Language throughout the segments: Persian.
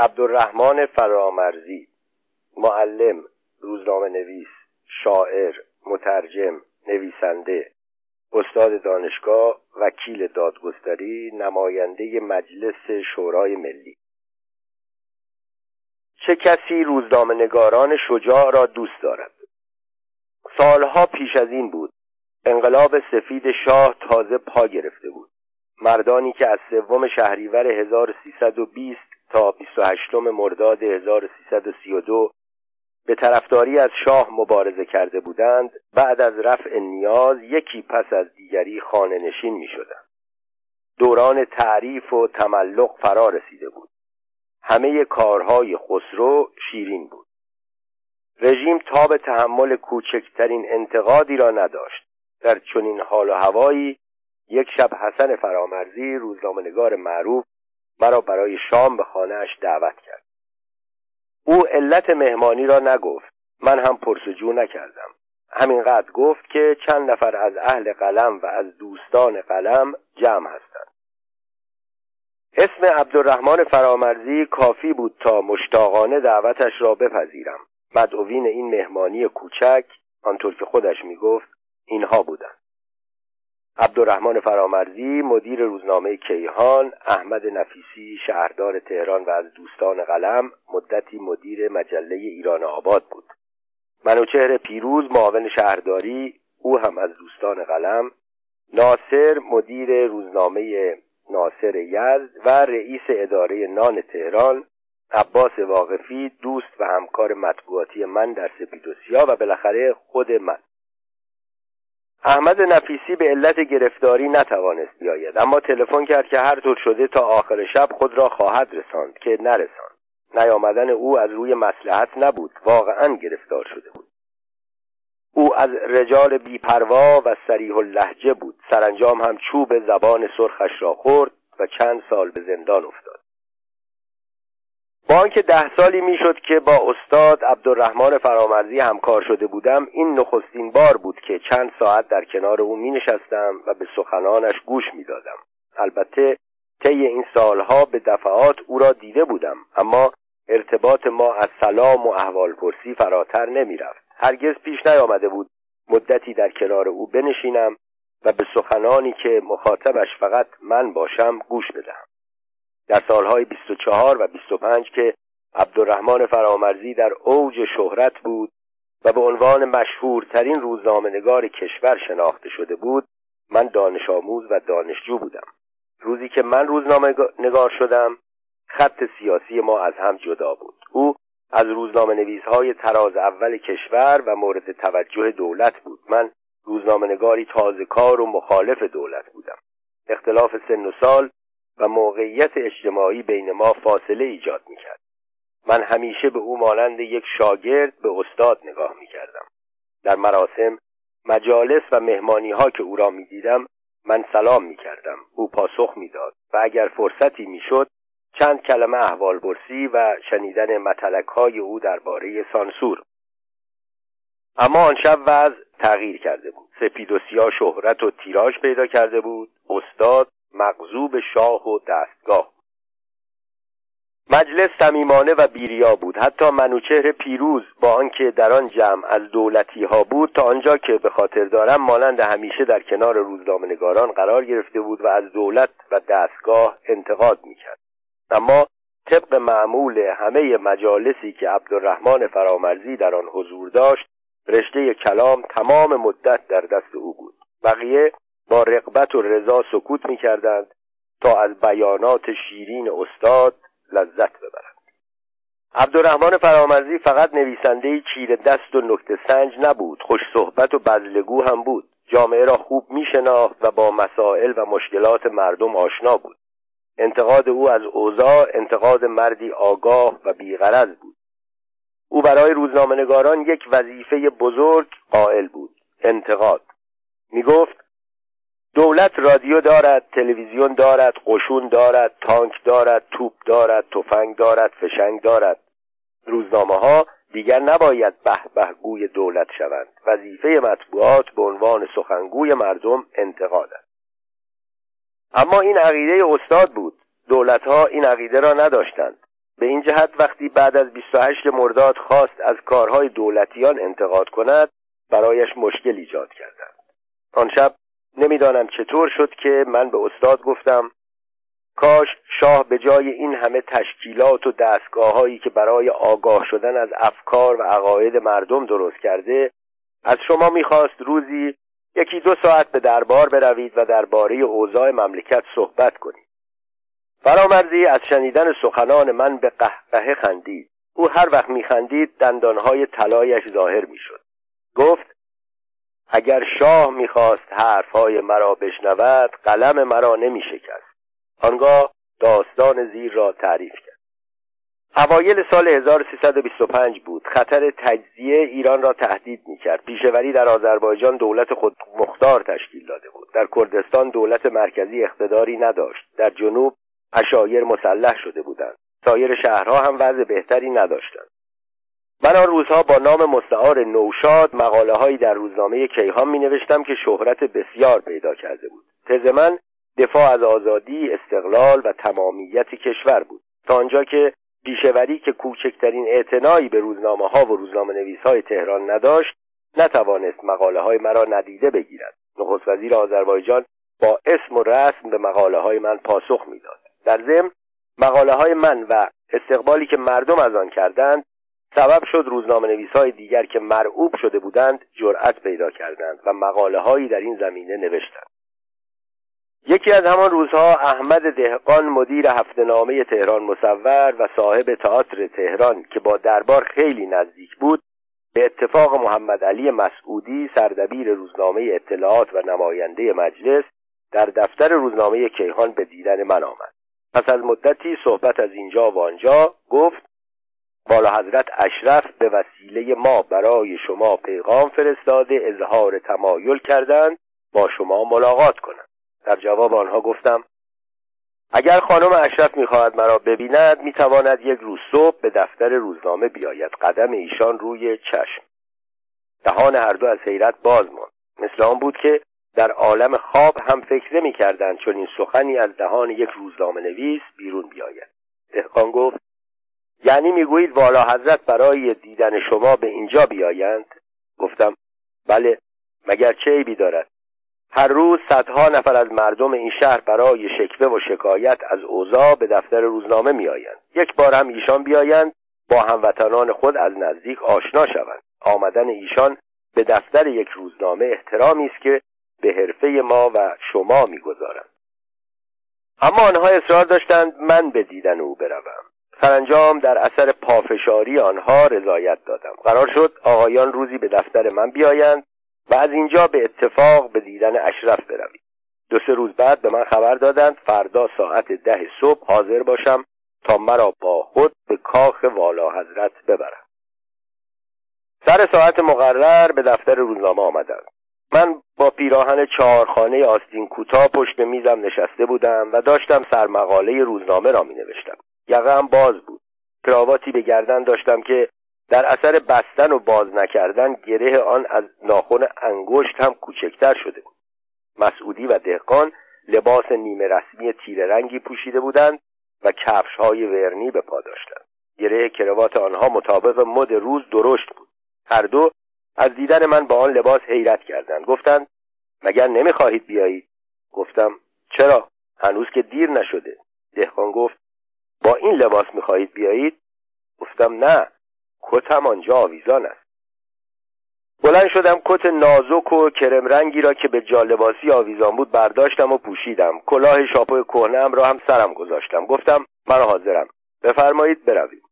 عبدالرحمن فرامرزی معلم روزنامه نویس شاعر مترجم نویسنده استاد دانشگاه وکیل دادگستری نماینده مجلس شورای ملی. چه کسی روزنامه نگاران شجاع را دوست دارد؟ سالها پیش از این بود انقلاب سفید شاه تازه پا گرفته بود. مردانی که از سوم شهریور 1320 تا 28 مرداد 1332 به طرفداری از شاه مبارزه کرده بودند بعد از رفع نیاز یکی پس از دیگری خانه نشین می شدند. دوران تعریف و تملق فرا رسیده بود. همه کارهای خسرو شیرین بود. رژیم تاب تحمل کوچکترین انتقادی را نداشت. در چنین حال و هوایی یک شب حسن فرامرزی روزنامهنگار معروف مرا برای شام به خانهاش دعوت کرد. او علت مهمانی را نگفت. من هم پرسجو نکردم. همینقدر گفت که چند نفر از اهل قلم و از دوستان قلم جمع هستند. اسم عبدالرحمن فرامرزی کافی بود تا مشتاقانه دعوتش را بپذیرم. مدعوین این مهمانی کوچک آنطور که خودش می‌گفت اینها بودند. عبدالرحمن فرامرزی مدیر روزنامه کیهان احمد نفیسی شهردار تهران و از دوستان قلم مدتی مدیر مجله ایران آباد بود. منوچهر پیروز معاون شهرداری او هم از دوستان قلم ناصر مدیر روزنامه ناصر یزد و رئیس اداره نان تهران عباس واقفی دوست و همکار مطبوعاتی من در سپید و سیاه و بالاخره خود من. احمد نفیسی به علت گرفتاری نتوانست بیاید اما تلفن کرد که هر طور شده تا آخر شب خود را خواهد رساند که نرساند. نیامدن او از روی مسلحت نبود واقعا گرفتار شده بود. او از رجال بیپروا و سریح اللهجه بود. سرانجام هم چوب زبان سرخش را خورد و چند سال به زندان افتاد. با آنکه ده سالی می‌شد که با استاد عبدالرحمن فرامرزی همکار شده بودم این نخستین بار بود که چند ساعت در کنار او می نشستم و به سخنانش گوش می دادم. البته طی این سالها به دفعات او را دیده بودم اما ارتباط ما از سلام و احوال پرسی فراتر نمی رفت. هرگز پیش نیامده بود مدتی در کنار او بنشینم و به سخنانی که مخاطبش فقط من باشم گوش بدهم. در سالهای 24 و 25 که عبدالرحمن فرامرزی در اوج شهرت بود و به عنوان مشهورترین روزنامهنگار کشور شناخته شده بود من دانش آموز و دانشجو بودم. روزی که من روزنامه نگار شدم خط سیاسی ما از هم جدا بود. او از روزنامه نویس های تراز اول کشور و مورد توجه دولت بود. من روزنامه نگاری تازه کار و مخالف دولت بودم. اختلاف سن و سال و موقعیت اجتماعی بین ما فاصله ایجاد می‌کرد. من همیشه به او مانند یک شاگرد به استاد نگاه می‌کردم. در مراسم مجالس و مهمانی ها که او را می‌دیدم من سلام می‌کردم. او پاسخ می‌داد و اگر فرصتی می‌شد چند کلمه احوال برسی و شنیدن متلک های او درباره سانسور. اما آن شب وضع تغییر کرده بود. سپید و سیاه شهرت و تیراژ پیدا کرده بود. استاد مغزوب شاه و دستگاه. مجلس صمیمانه و بیریا بود. حتی منوچهر پیروز با آنکه در آن جمع از دولتی ها بود تا آنجا که به خاطر دارم مانند همیشه در کنار روزنامهنگاران قرار گرفته بود و از دولت و دستگاه انتقاد می‌کرد. اما طبق معمول همه مجالسی که عبدالرحمن فرامرزی در آن حضور داشت رشته کلام تمام مدت در دست او بود. بقیه با رقبت و رضا سکوت می کردند تا از بیانات شیرین استاد لذت ببرند. عبدالرحمن فرامرزی فقط نویسنده چیر دست و نکته سنج نبود خوش صحبت و بزلگو هم بود. جامعه را خوب می شناخت و با مسائل و مشکلات مردم آشنا بود. انتقاد او از اوضاع انتقاد مردی آگاه و بیغرض بود. او برای روزنامهنگاران یک وظیفه بزرگ قائل بود انتقاد. می گفت دولت رادیو دارد تلویزیون دارد قشون دارد تانک دارد توپ دارد تفنگ دارد فشنگ دارد. روزنامه ها دیگر نباید به به گوی دولت شوند. وظیفه مطبوعات به عنوان سخنگوی مردم انتقاد است. اما این عقیده استاد بود. دولت ها این عقیده را نداشتند. به این جهت وقتی بعد از 28 مرداد خواست از کارهای دولتیان انتقاد کند برایش مشکل ایجاد کردند. آن شب نمی‌دانم چطور شد که من به استاد گفتم کاش شاه به جای این همه تشکیلات و دستگاه هایی که برای آگاه شدن از افکار و عقاید مردم درست کرده از شما می‌خواست روزی یکی دو ساعت به دربار بروید و درباره اوضاع مملکت صحبت کنید. فرامرزی از شنیدن سخنان من به قهقه خندید. او هر وقت میخندید دندانهای طلایش ظاهر می‌شد. گفت اگر شاه می‌خواست حرفهای مرا بشنود قلم مرا نمیشکست. آنگاه داستان زیر را تعریف کرد. اوایل سال 1325 بود. خطر تجزیه ایران را تهدید می‌کرد. پیشوری در آذربایجان دولت خود مختار تشکیل داده بود. در کردستان دولت مرکزی اقتداری نداشت. در جنوب اشایر مسلح شده بودند. سایر شهرها هم وضع بهتری نداشتند. من آن روزها با نام مستعار نوشاد مقاله هایی در روزنامه کیهان می نوشتم که شهرت بسیار پیدا کرده بود. تز من دفاع از آزادی استقلال و تمامیت کشور بود. تا آنجا که پیشوری که کوچکترین اعتنایی به روزنامه ها و روزنامه نویس های تهران نداشت نتوانست مقاله های مرا ندیده بگیرد. نخست وزیر آذربایجان با اسم و رسم به مقاله های من پاسخ می‌داد. در ضمن مقاله های من و استقبالی که مردم از آن کردند سبب شد روزنامه نویس های دیگر که مرعوب شده بودند جرأت پیدا کردند و مقاله هایی در این زمینه نوشتند. یکی از همان روزها احمد دهقان مدیر هفته نامه تهران مصور و صاحب تئاتر تهران که با دربار خیلی نزدیک بود به اتفاق محمد علی مسعودی سردبیر روزنامه اطلاعات و نماینده مجلس در دفتر روزنامه کیهان به دیدن من آمد. پس از مدتی صحبت از اینجا و آنجا گفت بالا حضرت اشرف به وسیله ما برای شما پیغام فرستاده اظهار تمایل کردند با شما ملاقات کنند در جواب آنها گفتم اگر خانم اشرف می‌خواهد مرا ببیند می‌تواند یک روز صبح به دفتر روزنامه بیاید. قدم ایشان روی چشم. دهان هر دو از حیرت باز ماند. مثل آن بود که در عالم خواب هم فکر نمی‌کردند چون این سخنی از دهان یک روزنامه نویس بیرون بیاید. دهقان گفت یعنی می‌گویید والا حضرت برای دیدن شما به اینجا بیایند؟ گفتم بله مگر چه عیبی دارد؟ هر روز صدها نفر از مردم این شهر برای شکوه و شکایت از اوضاع به دفتر روزنامه میآیند. یک بار هم ایشان بیایند با هموطنان خود از نزدیک آشنا شوند. آمدن ایشان به دفتر یک روزنامه احترامی است که به حرفه ما و شما می‌گذارند اما آنها اصرار داشتند من به دیدن او بروم. سرانجام در اثر پافشاری آنها رضایت دادم. قرار شد آقایان روزی به دفتر من بیایند و از اینجا به اتفاق به دیدن اشرف بروید دو سه روز بعد به من خبر دادند فردا ساعت ده صبح حاضر باشم تا مرا با خود به کاخ والا حضرت ببرم. سر ساعت مقرر به دفتر روزنامه آمدند من با پیراهن چهارخانه آستین کوتاه پشت میزم نشسته بودم و داشتم سرمقاله روزنامه را می نوشتم یقه هم باز بود. کراواتی به گردن داشتم که در اثر بستن و باز نکردن گره آن از ناخن انگشت هم کوچکتر شده بود. مسعودی و دهقان لباس نیمه رسمی تیره رنگی پوشیده بودند و کفش های ورنی به پا داشتند. گره کروات آنها مطابق مد روز درشت بود. هر دو از دیدن من با آن لباس حیرت کردند. گفتند مگر نمی‌خواهید بیایید؟ گفتم چرا؟ هنوز که دیر نشده. دهقان گفت با این لباس می‌خواهید بیایید؟ گفتم نه کتم آنجا آویزان است. بلند شدم کت نازک و کرم رنگی را که به جالباسی آویزان بود برداشتم و پوشیدم. کلاه شاپو کهنهام را هم سرم گذاشتم. گفتم من حاضرم. بفرمایید برویم.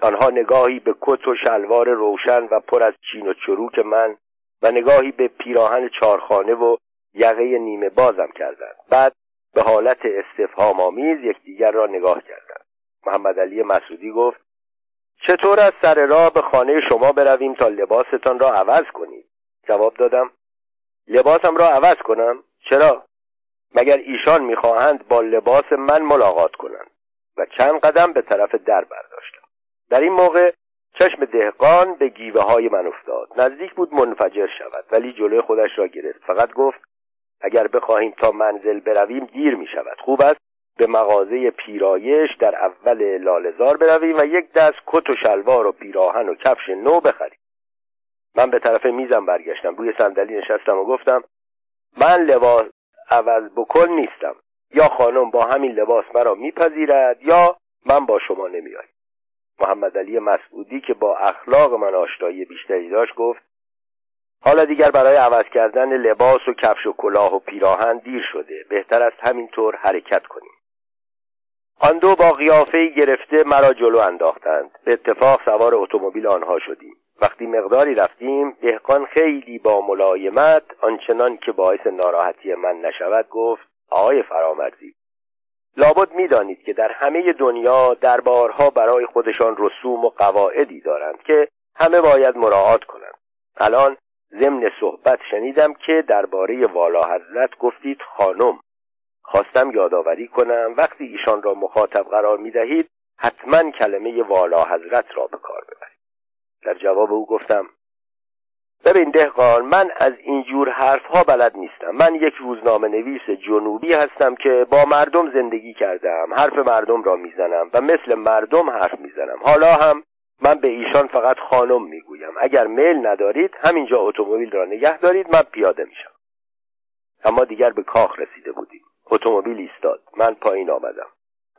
آنها نگاهی به کت و شلوار روشن و پر از چین و چروک من و نگاهی به پیراهن چارخانه و یقه نیمه بازم کردند. بعد به حالت استفهام آمیز یکدیگر را نگاه کردند محمد علی مسعودی گفت چطور از سر راه به خانه شما برویم تا لباستان را عوض کنید؟ جواب دادم لباسم را عوض کنم؟ چرا؟ مگر ایشان می‌خواهند با لباس من ملاقات کنند؟ و چند قدم به طرف در برداشتم. در این موقع چشم دهقان به گیوه های من افتاد. نزدیک بود منفجر شود ولی جلوی خودش را گرفت. فقط گفت اگر بخواهیم تا منزل برویم دیر می شود خوب است؟ به مغازه پیرایش در اول لالزار برویم و یک دست کت و شلوار و پیراهن و کفش نو بخریم. من به طرف میزم برگشتم. روی صندلی نشستم و گفتم من لباس عوض بکن نیستم. یا خانم با همین لباس مرا میپذیرد یا من با شما نمیایم محمد علی مسعودی که با اخلاق من آشنایی بیشتری داشت گفت حالا دیگر برای عوض کردن لباس و کفش و کلاه و پیراهن دیر شده. بهتر است همینطور حرکت کنیم. آن دو با قیافه گرفته مرا جلو انداختند. به اتفاق سوار اتومبیل آنها شدیم. وقتی مقداری رفتیم دهقان خیلی با ملایمت آنچنان که باعث ناراحتی من نشود گفت آقای فرامرزی لابد می‌دانید که در همه دنیا دربارها برای خودشان رسوم و قواعدی دارند که همه باید مراعات کنند. الان ضمن صحبت شنیدم که درباره والا حضرت گفتید خانم. خواستم یادآوری کنم وقتی ایشان را مخاطب قرار می دهید حتما کلمه والا حضرت را به کار ببرید. در جواب او گفتم ببین دهقان من از اینجور حرف ها بلد نیستم. من یک روزنامه نویس جنوبی هستم که با مردم زندگی کردم حرف مردم را می‌زنم و مثل مردم حرف می‌زنم. حالا هم من به ایشان فقط خانم می‌گویم. اگر میل ندارید همینجا اتومبیل را نگه دارید من پیاده میشم. اما دیگر به کاخ رسیده بودیم. اتومبیل ایستاد. من پایین آمدم.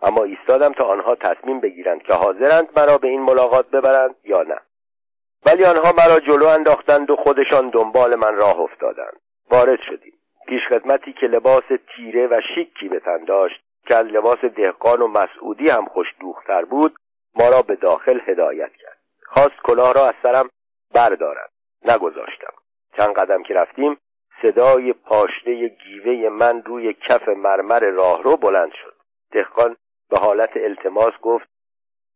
اما ایستادم تا آنها تصمیم بگیرند که حاضرند مرا به این ملاقات ببرند یا نه. ولی آنها مرا جلو انداختند و خودشان دنبال من راه افتادند. وارد شدیم. پیشخدمتی که لباس تیره و شیکی به تن داشت که از لباس دهقان و مسعودی هم خوش دوختر بود ما را به داخل هدایت کرد. خواست کلاه را از سرم بردارد نگذاشتم. چند قدم که رفتیم صدای پاشنه گیوه من روی کف مرمر راهرو بلند شد. دهقان به حالت التماس گفت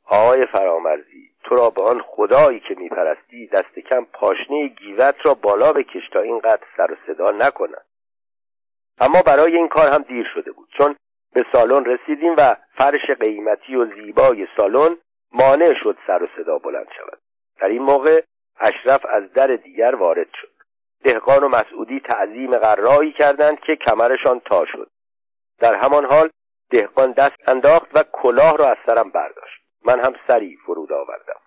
آقای فرامرزی تو را به آن خدایی که میپرستی دست کم پاشنه گیوت را بالا بکش تا اینقدر سر و صدا نکند. اما برای این کار هم دیر شده بود چون به سالن رسیدیم و فرش قیمتی و زیبای سالن مانع شد سر و صدا بلند شود. در این موقع اشرف از در دیگر وارد شد. دهقان و مسعودی تعظیم قرایی کردند که کمرشان تا شد. در همان حال دهقان دست انداخت و کلاه را از سرم برداشت. من هم سری فرود آوردم.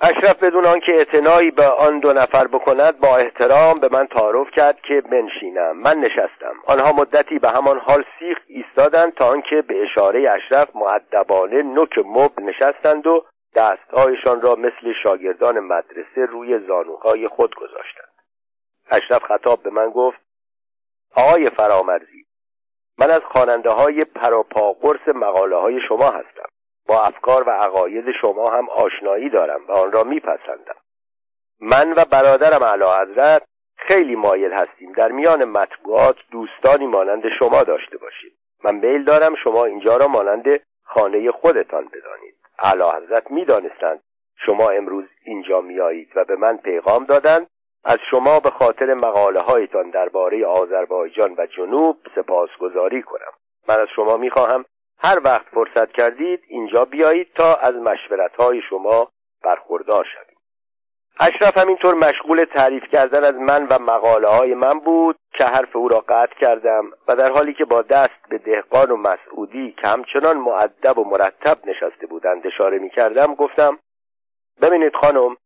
اشرف بدون آنکه اعتنایی به آن دو نفر بکند با احترام به من تعارف کرد که بنشینم. من نشستم. آنها مدتی به همان حال سیخ ایستادند تا آنکه به اشاره اشرف معدبانه نوک مب نشستند و دستهایشان را مثل شاگردان مدرسه روی زانوهای خود گذاشتند. اشرف خطاب به من گفت آقای فرامرزی من از خواننده های پراپا قرص مقاله های شما هستم. با افکار و عقاید شما هم آشنایی دارم و آن را میپسندم. من و برادرم علا حضرت خیلی مایل هستیم در میان مطبوعات دوستانی مانند شما داشته باشید من میل دارم شما اینجا را مانند خانه خودتان بدانید. علا حضرت می‌دانستند شما امروز اینجا میایید و به من پیغام دادند از شما به خاطر مقاله هایتان درباره آذربایجان و جنوب سپاسگزاری کنم. من از شما می‌خواهم هر وقت فرصت کردید اینجا بیایید تا از مشورت های شما برخوردار شوید اشرف همینطور مشغول تعریف کردن از من و مقاله های من بود که حرف او را قطع کردم و در حالی که با دست به دهقان و مسعودی که همچنان معدب و مرتب نشسته بودند اشاره می کردم گفتم ببینید خانم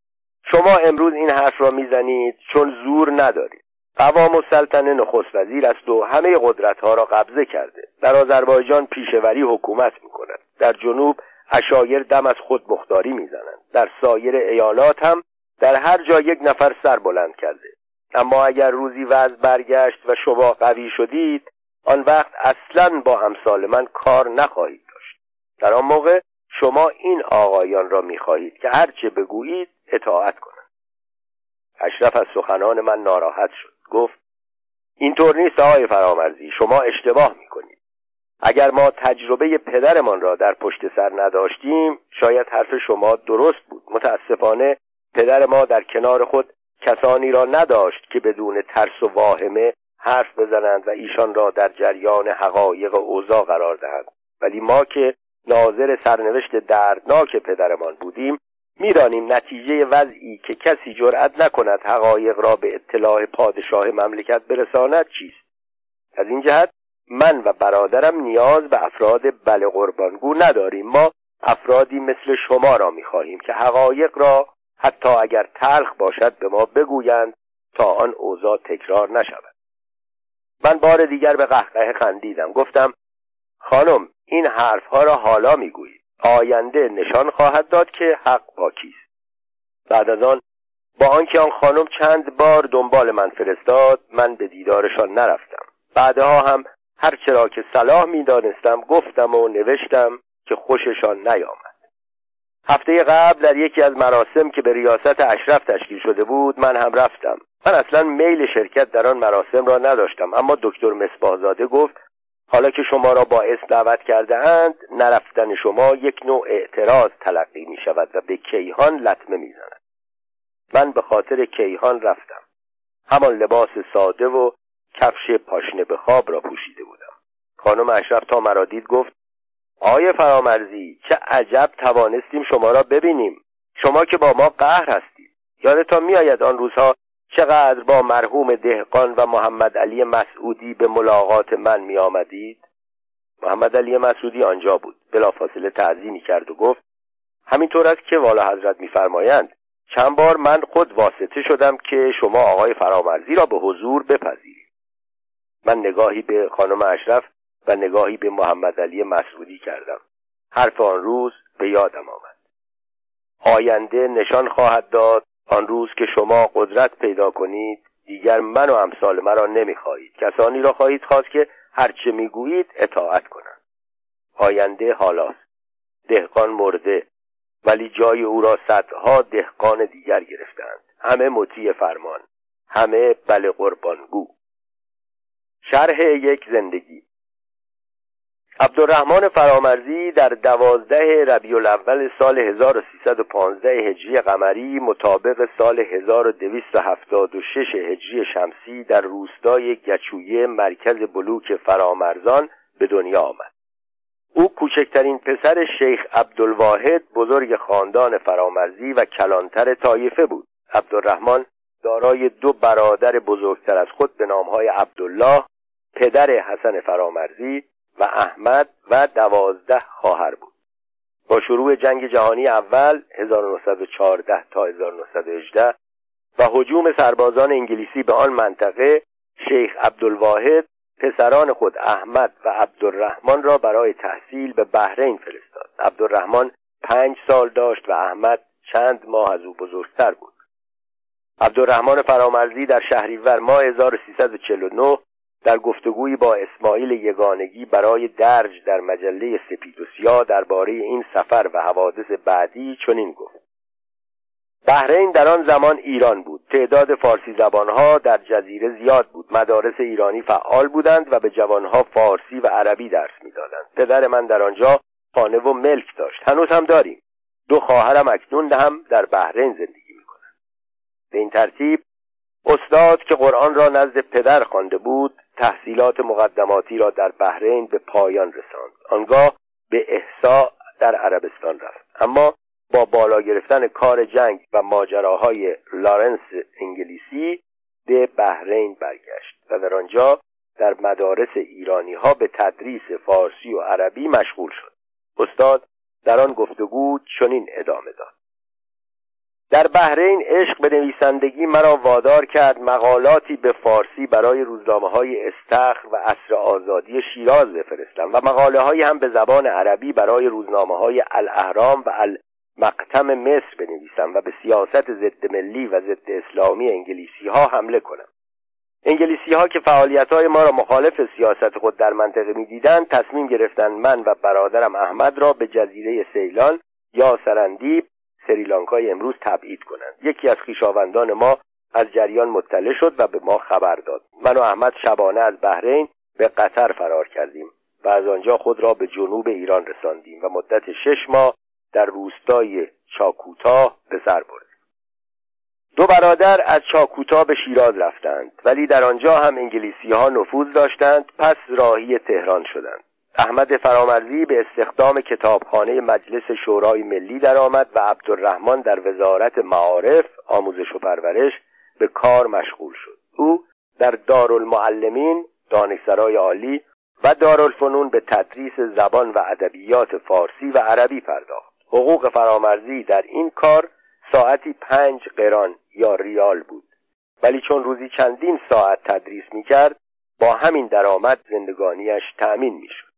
شما امروز این حرف را می‌زنید چون زور ندارید. قوام السلطنه نخست وزیر است و همه قدرت ها را قبضه کرده. در آذربایجان پیشوری حکومت می کند در جنوب اشایر دم از خود مختاری می‌زنند. در سایر ایالات هم در هر جا یک نفر سر بلند کرده. اما اگر روزی وضع برگشت و شما قوی شدید آن وقت اصلا با امثال من کار نخواهید داشت. در آن موقع شما این آقایان را می‌خواهید که هرچه بگویید اطاعت کنند اشرف از سخنان من ناراحت شد. گفت اینطور نیست آقای فرامرزی شما اشتباه می‌کنید. اگر ما تجربه پدرمان را در پشت سر نداشتیم شاید حرف شما درست بود. متاسفانه پدر ما در کنار خود کسانی را نداشت که بدون ترس و واهمه حرف بزنند و ایشان را در جریان حقایق اوضاع قرار دهند. ولی ما که ناظر سرنوشت دردناک پدرمان بودیم می‌دانیم نتیجه وضعی که کسی جرأت نکند حقایق را به اطلاع پادشاه مملکت برساند چیست. از این جهت من و برادرم نیاز به افراد بله قربانگو نداریم. ما افرادی مثل شما را می‌خواهیم که حقایق را حتی اگر تلخ باشد به ما بگویند تا آن اوضاع تکرار نشود. من بار دیگر به قهقه خندیدم. گفتم خانم این حرفها را حالا می‌گویید. آینده نشان خواهد داد که حق با کیست. بعد از آن با آنکه آن خانم چند بار دنبال من فرستاد من به دیدارشان نرفتم. بعدها هم هر چرا که صلاح می‌دانستم گفتم و نوشتم که خوششان نیامد. هفته قبل در یکی از مراسم که به ریاست اشرف تشکیل شده بود من هم رفتم. من اصلا میل شرکت در آن مراسم را نداشتم اما دکتر مصباحزاده گفت حالا که شما را با اسم دعوت کرده اند نرفتن شما یک نوع اعتراض تلقی می شود و به کیهان لطمه می زند. من به خاطر کیهان رفتم. همان لباس ساده و کفش پاشنه به خواب را پوشیده بودم. خانم اشرف تا مرا دید گفت آیه فرامرزی چه عجب توانستیم شما را ببینیم. شما که با ما قهر هستید. یادتان میآید آن روزها چقدر با مرحوم دهقان و محمد علی مسعودی به ملاقات من می آمدید؟ محمد علی مسعودی آنجا بود. بلافاصله تعظیمی کرد و گفت همینطور است که والا حضرت میفرمایند چند بار من خود واسطه شدم که شما آقای فرامرزی را به حضور بپذیرید. من نگاهی به خانم اشرف و نگاهی به محمد علی مسعودی کردم. حرف آن روز به یادم آمد. آینده نشان خواهد داد آن روز که شما قدرت پیدا کنید دیگر من و امثال مرا نمی‌خواهید. کسانی را خواهید خواست که هرچه می‌گویید اطاعت کنند آینده حالاست. دهقان مرده. ولی جای او را صدها دهقان دیگر گرفتند. همه مطیع فرمان. همه بله قربانگو. شرح یک زندگی. عبدالرحمن فرامرزی در دوازده ربیع الاول سال 1315 هجری قمری مطابق سال 1276 هجری شمسی در روستای گچویه مرکز بلوک فرامرزان به دنیا آمد. او کوچکترین پسر شیخ عبدالواحد بزرگ خاندان فرامرزی و کلانتر طایفه بود. عبدالرحمن دارای دو برادر بزرگتر از خود به نامهای عبدالله پدر حسن فرامرزی و احمد و دوازده خواهر بود. با شروع جنگ جهانی اول 1914 تا 1918 و حجوم سربازان انگلیسی به آن منطقه شیخ عبدالواحد پسران خود احمد و عبدالرحمن را برای تحصیل به بحرین فرستاد. عبدالرحمن پنج سال داشت و احمد چند ماه از او بزرگتر بود. عبدالرحمن فرامرزی در شهریور ماه 1349 در گفتگویی با اسماعیل یگانگی برای درج در مجله سپید و سیاه درباره این سفر و حوادث بعدی چنین گفت. بحرین در آن زمان ایران بود. تعداد فارسی زبانها در جزیره زیاد بود. مدارس ایرانی فعال بودند و به جوانها فارسی و عربی درس می‌دادند. پدر من در آنجا خانه و ملک داشت. هنوز هم داریم. دو خواهرم اکنون هم در بحرین زندگی می‌کنند. به این ترتیب استاد که قرآن را نزد پدر خوانده بود تحصیلات مقدماتی را در بحرین به پایان رساند. آنگاه به احسا در عربستان رفت. اما با بالا گرفتن کار جنگ و ماجراهای لارنس انگلیسی به بحرین برگشت و در آنجا در مدارس ایرانی ها به تدریس فارسی و عربی مشغول شد. استاد در آن گفتگو چنین ادامه داد. در بحرین عشق به نویسندگی مرا وادار کرد مقالاتی به فارسی برای روزنامه های استخر و عصر آزادی شیراز بفرستم و مقاله های هم به زبان عربی برای روزنامه های الاهرام و المقتم مصر بنویسم و به سیاست ضد ملی و ضد اسلامی انگلیسی ها حمله کنم. انگلیسی ها که فعالیت های ما را مخالف سیاست خود در منطقه می‌دیدند تصمیم گرفتند من و برادرم احمد را به جزیره سیلان یا سرندیب سریلانکای امروز تبعید کنند. یکی از خویشاوندان ما از جریان مطلع شد و به ما خبر داد. من و احمد شبانه از بحرین به قطر فرار کردیم و از آنجا خود را به جنوب ایران رساندیم و مدت شش ماه در روستای چاکوتا به سر بردیم. دو برادر از چاکوتا به شیراز رفتند ولی در آنجا هم انگلیسی ها نفوذ داشتند پس راهی تهران شدند. احمد فرامرزی به استخدام کتابخانه مجلس شورای ملی درآمد و عبدالرحمن در وزارت معارف آموزش و پرورش به کار مشغول شد. او در دارالمعلمین دانشسرای عالی و دارالفنون به تدریس زبان و ادبیات فارسی و عربی پرداخت. حقوق فرامرزی در این کار ساعتی پنج قران یا ریال بود. ولی چون روزی چندین ساعت تدریس می‌کرد با همین درآمد زندگانیش تأمین می‌شد.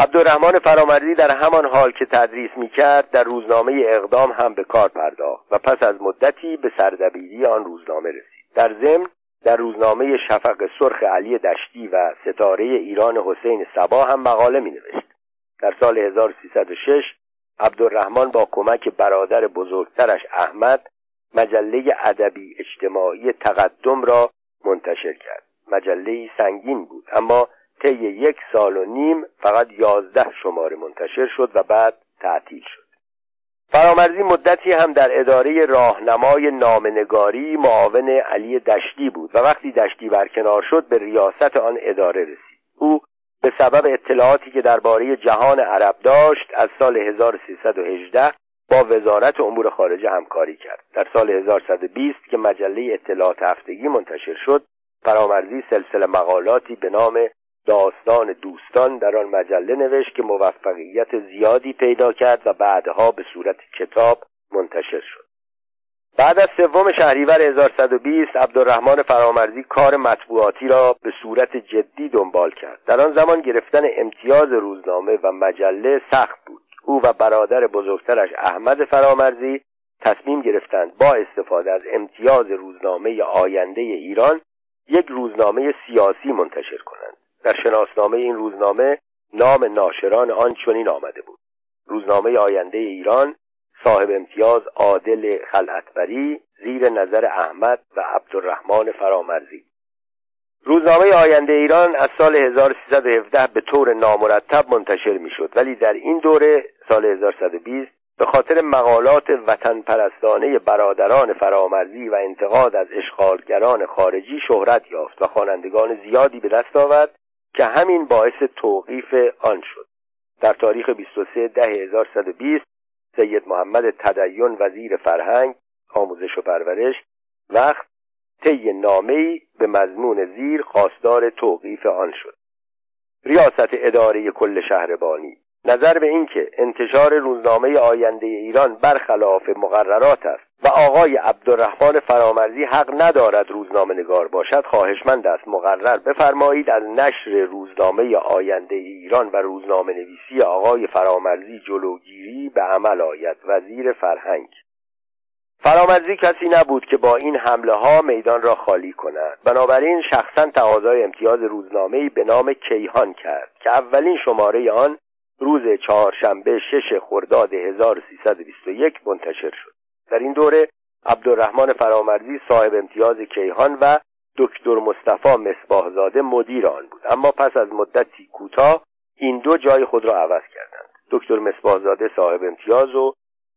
عبدالرحمن فرامرزی در همان حال که تدریس می‌کرد در روزنامه اقدام هم به کار پرداخت و پس از مدتی به سردبیری آن روزنامه رسید در ضمن در روزنامه شفق سرخ علی دشتی و ستاره ایران حسین سبا هم مقاله می نوشت. در سال 1306 عبدالرحمن با کمک برادر بزرگترش احمد مجله ادبی اجتماعی تقدم را منتشر کرد مجله سنگین بود اما طی یک سال و نیم فقط یازده شماره منتشر شد و بعد تعطیل شد. فرامرزی مدتی هم در اداره راهنمای نامنگاری معاون علی دشتی بود و وقتی دشتی برکنار شد به ریاست آن اداره رسید. او به سبب اطلاعاتی که درباره جهان عرب داشت از سال 1318 با وزارت امور خارجه همکاری کرد. در سال 1120 که مجله اطلاعات هفتگی منتشر شد فرامرزی سلسله مقالاتی به نام داستان دوستان در آن مجله نوشت که موفقیت زیادی پیدا کرد و بعدها به صورت کتاب منتشر شد. بعد از سوم شهریور 1120 عبدالرحمن فرامرزی کار مطبوعاتی را به صورت جدی دنبال کرد. در آن زمان گرفتن امتیاز روزنامه و مجله سخت بود. او و برادر بزرگترش احمد فرامرزی تصمیم گرفتند با استفاده از امتیاز روزنامه آینده ایران یک روزنامه سیاسی منتشر کنند. در شناسنامه این روزنامه نام ناشران آن چنین آمده بود. روزنامه آینده ایران صاحب امتیاز عادل خلعتبری زیر نظر احمد و عبدالرحمن فرامرزی. روزنامه آینده ایران از سال 1317 به طور نامرتب منتشر می شد ولی در این دوره سال 1120 به خاطر مقالات وطن پرستانه برادران فرامرزی و انتقاد از اشغالگران خارجی شهرت یافت و خوانندگان زیادی به دست آورد که همین باعث توقیف آن شد. در تاریخ 23 ده 1120 سید محمد تدین وزیر فرهنگ آموزش و پرورش وقت طی نامه‌ای به مضمون زیر خواستار توقیف آن شد. ریاست اداره کل شهربانی. نظر به اینکه انتشار روزنامه آینده ایران برخلاف مقررات است و آقای عبدالرحمن فرامرزی حق ندارد روزنامه نگار باشد خواهشمند است. مقرر بفرمایید از نشر روزنامه آینده ایران و روزنامه نویسی آقای فرامرزی جلوگیری به عمل آید. وزیر فرهنگ فرامرزی کسی نبود که با این حمله ها میدان را خالی کند. بنابراین شخصا تقاضای امتیاز روزنامه به نام کیهان کرد که اولین شماره آن روز چهارشنبه شش خرداد 1321 منتشر شد. در این دوره عبدالرحمن فرامرزی صاحب امتیاز کیهان و دکتر مصطفی مصباحزاده مدیر آن بود. اما پس از مدتی کوتاه این دو جای خود را عوض کردند. دکتر مصباحزاده صاحب امتیاز و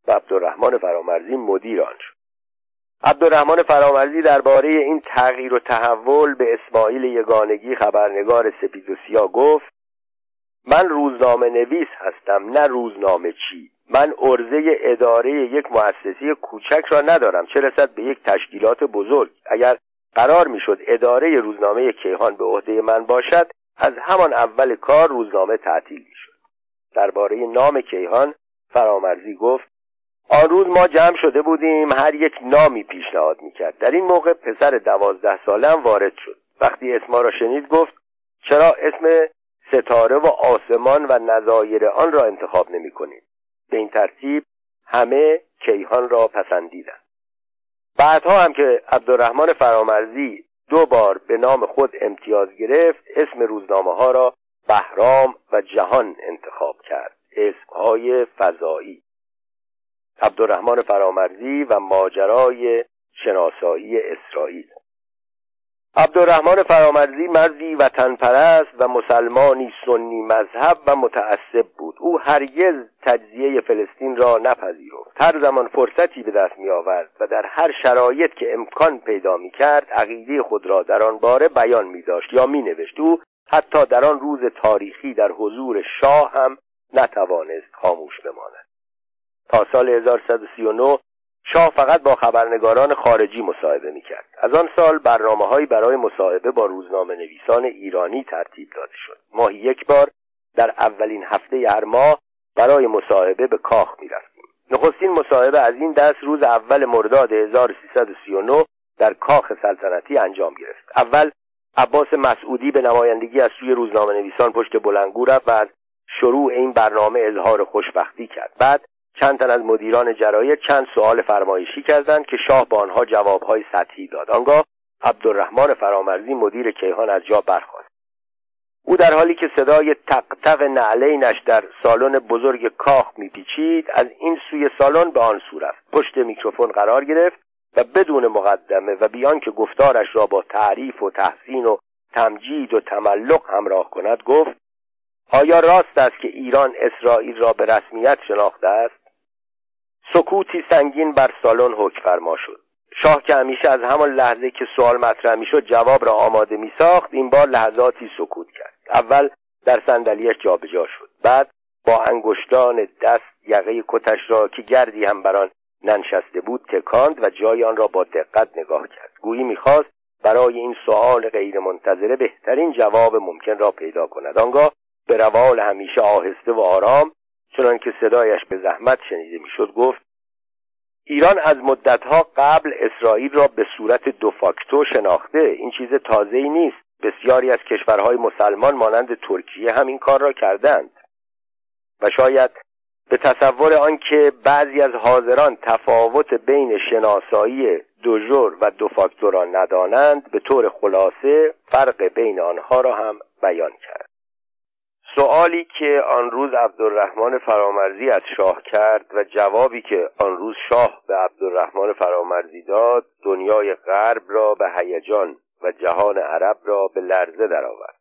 عبدالرحمن فرامرزی مدیر آن شد. عبدالرحمن فرامرزی درباره این تغییر و تحول به اسماعیل یگانگی خبرنگار سپید و سیاه گفت من روزنامه نویس هستم نه روزنامه چی. من ارزه اداره یک مؤسسه کوچک را ندارم چه رسد به یک تشکیلات بزرگ. اگر قرار می‌شد اداره روزنامه کیهان به عهده من باشد از همان اول کار روزنامه تعطیل می‌شد. درباره نام کیهان فرامرزی گفت آن روز ما جمع شده بودیم هر یک نامی پیشنهاد می‌کرد. در این موقع پسر دوازده سالم وارد شد. وقتی اسما را شنید گفت چرا اسم ستاره و آسمان و نظایر آن را انتخاب نمی کنید به این ترتیب همه کیهان را پسندیدند. بعدها هم که عبدالرحمن فرامرزی دو بار به نام خود امتیاز گرفت اسم روزنامه ها را بهرام و جهان انتخاب کرد. اسمهای فضایی. عبدالرحمن فرامرزی و ماجرای شناسایی اسرائیل. عبدالرحمن فرامرزی مردی وطن پرست و مسلمانی سنی مذهب و متعصب بود. او هرگز تجزیه فلسطین را نپذیرفت. هر زمان فرصتی به دست می آورد و در هر شرایط که امکان پیدا می کرد عقیده خود را در آن باره بیان می داشت یا می نوشت او حتی در آن روز تاریخی در حضور شاه هم نتوانست خاموش بماند. تا سال 1139 شاه فقط با خبرنگاران خارجی مصاحبه می‌کرد. از آن سال برنامه برای مصاحبه با روزنامه نویسان ایرانی ترتیب داده شد. ماهی یک بار در اولین هفته هر ماه برای مصاحبه به کاخ می‌رفتیم. نخستین مصاحبه از این دست روز اول مرداد 1339 در کاخ سلطنتی انجام گرفت. اول عباس مسعودی به نمایندگی از سوی روزنامه نویسان پشت بلنگو رفت و شروع این برنامه اظهار خوشبختی کرد. بعد چند تن از مدیران جرایر چند سوال فرمایشی کردند که شاه با آنها جوابهای سطحی داد. آنگاه عبدالرحمن فرامرزی مدیر کیهان از جا برخاست. او در حالی که صدای تق نعلینش در سالن بزرگ کاخ میپیچید از این سوی سالن به آن سو رفت. پشت میکروفون قرار گرفت و بدون مقدمه و بیان که گفتارش را با تعریف و تحسین و تمجید و تملق همراه کند گفت آیا راست است که ایران اسرائیل را به رسمیت شناخته است؟ سکوتی سنگین بر سالن حکم فرما شد. شاه که همیشه از همان لحظه که سوال مطرح می‌شد جواب را آماده می ساخت این بار لحظاتی سکوت کرد. اول در صندلیاش جابجا شد. بعد با انگشتان دست یقه کتش را که گردی هم بر آن ننشسته بود تکاند و جای آن را با دقت نگاه کرد. گویی می‌خواست برای این سوال غیرمنتظره بهترین جواب ممکن را پیدا کند. آنگاه به روال همیشه آهسته و آرام چنان که صدایش به زحمت شنیده می‌شد گفت ایران از مدتها قبل اسرائیل را به صورت دو فاکتو شناخته. این چیز تازه ای نیست. بسیاری از کشورهای مسلمان مانند ترکیه هم این کار را کردند. و شاید به تصور آنکه بعضی از حاضران تفاوت بین شناسایی دوژور و دو فاکتور را ندانند به طور خلاصه فرق بین آنها را هم بیان کرد. سوالی که آن روز عبدالرحمن فرامرزی از شاه کرد و جوابی که آن روز شاه به عبدالرحمن فرامرزی داد دنیای غرب را به هیجان و جهان عرب را به لرزه درآورد.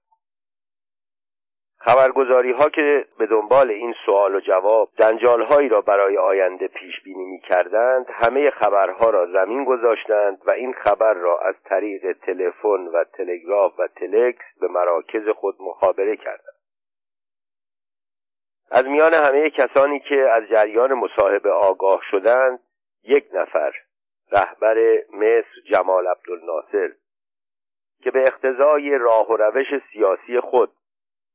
خبرگزاری ها که به دنبال این سوال و جواب دنجال هایی را برای آینده پیش بینی می کردند همه خبرها را زمین گذاشتند و این خبر را از طریق تلفن و تلگراف و تلکس به مراکز خود مخابره کردند. از میان همه کسانی که از جریان مصاحبه آگاه شدند یک نفر رهبر مصر جمال عبدالناصر که به اقتضای راه و روش سیاسی خود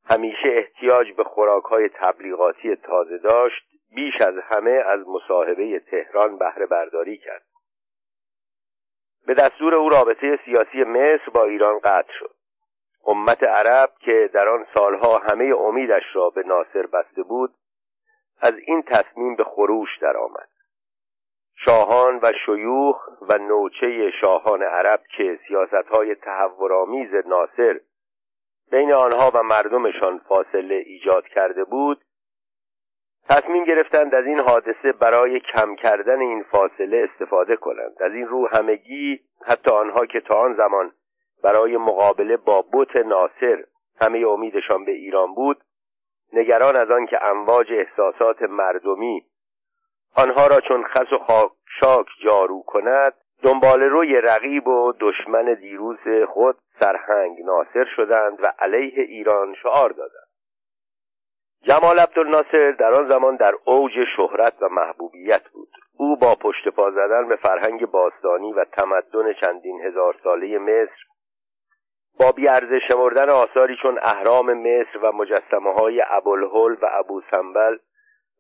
همیشه احتیاج به خوراکهای تبلیغاتی تازه داشت بیش از همه از مصاحبه تهران بهره برداری کرد. به دستور او رابطه سیاسی مصر با ایران قطع شد. امت عرب که در آن سالها همه امیدش را به ناصر بسته بود از این تصمیم به خروش درآمد. شاهان و شیوخ و نوچه شاهان عرب که سیاستهای تحورآمیز ناصر بین آنها و مردمشان فاصله ایجاد کرده بود تصمیم گرفتند از این حادثه برای کم کردن این فاصله استفاده کنند. از این رو همگی حتی آنها که تا آن زمان برای مقابله با بت ناصر. همه امیدشان به ایران بود. نگران از آن که امواج احساسات مردمی آنها را چون خس و خاکشاک جارو کند دنبال روی رقیب و دشمن دیروز خود سرهنگ ناصر شدند و علیه ایران شعار دادند. جمال عبدالناصر در آن زمان در اوج شهرت و محبوبیت بود. او با پشت پا زدن به فرهنگ باستانی و تمدن چندین هزار ساله مصر با بیارزش شمردن آثاری چون اهرام مصر و مجسمه های ابوالهول و ابو سنبل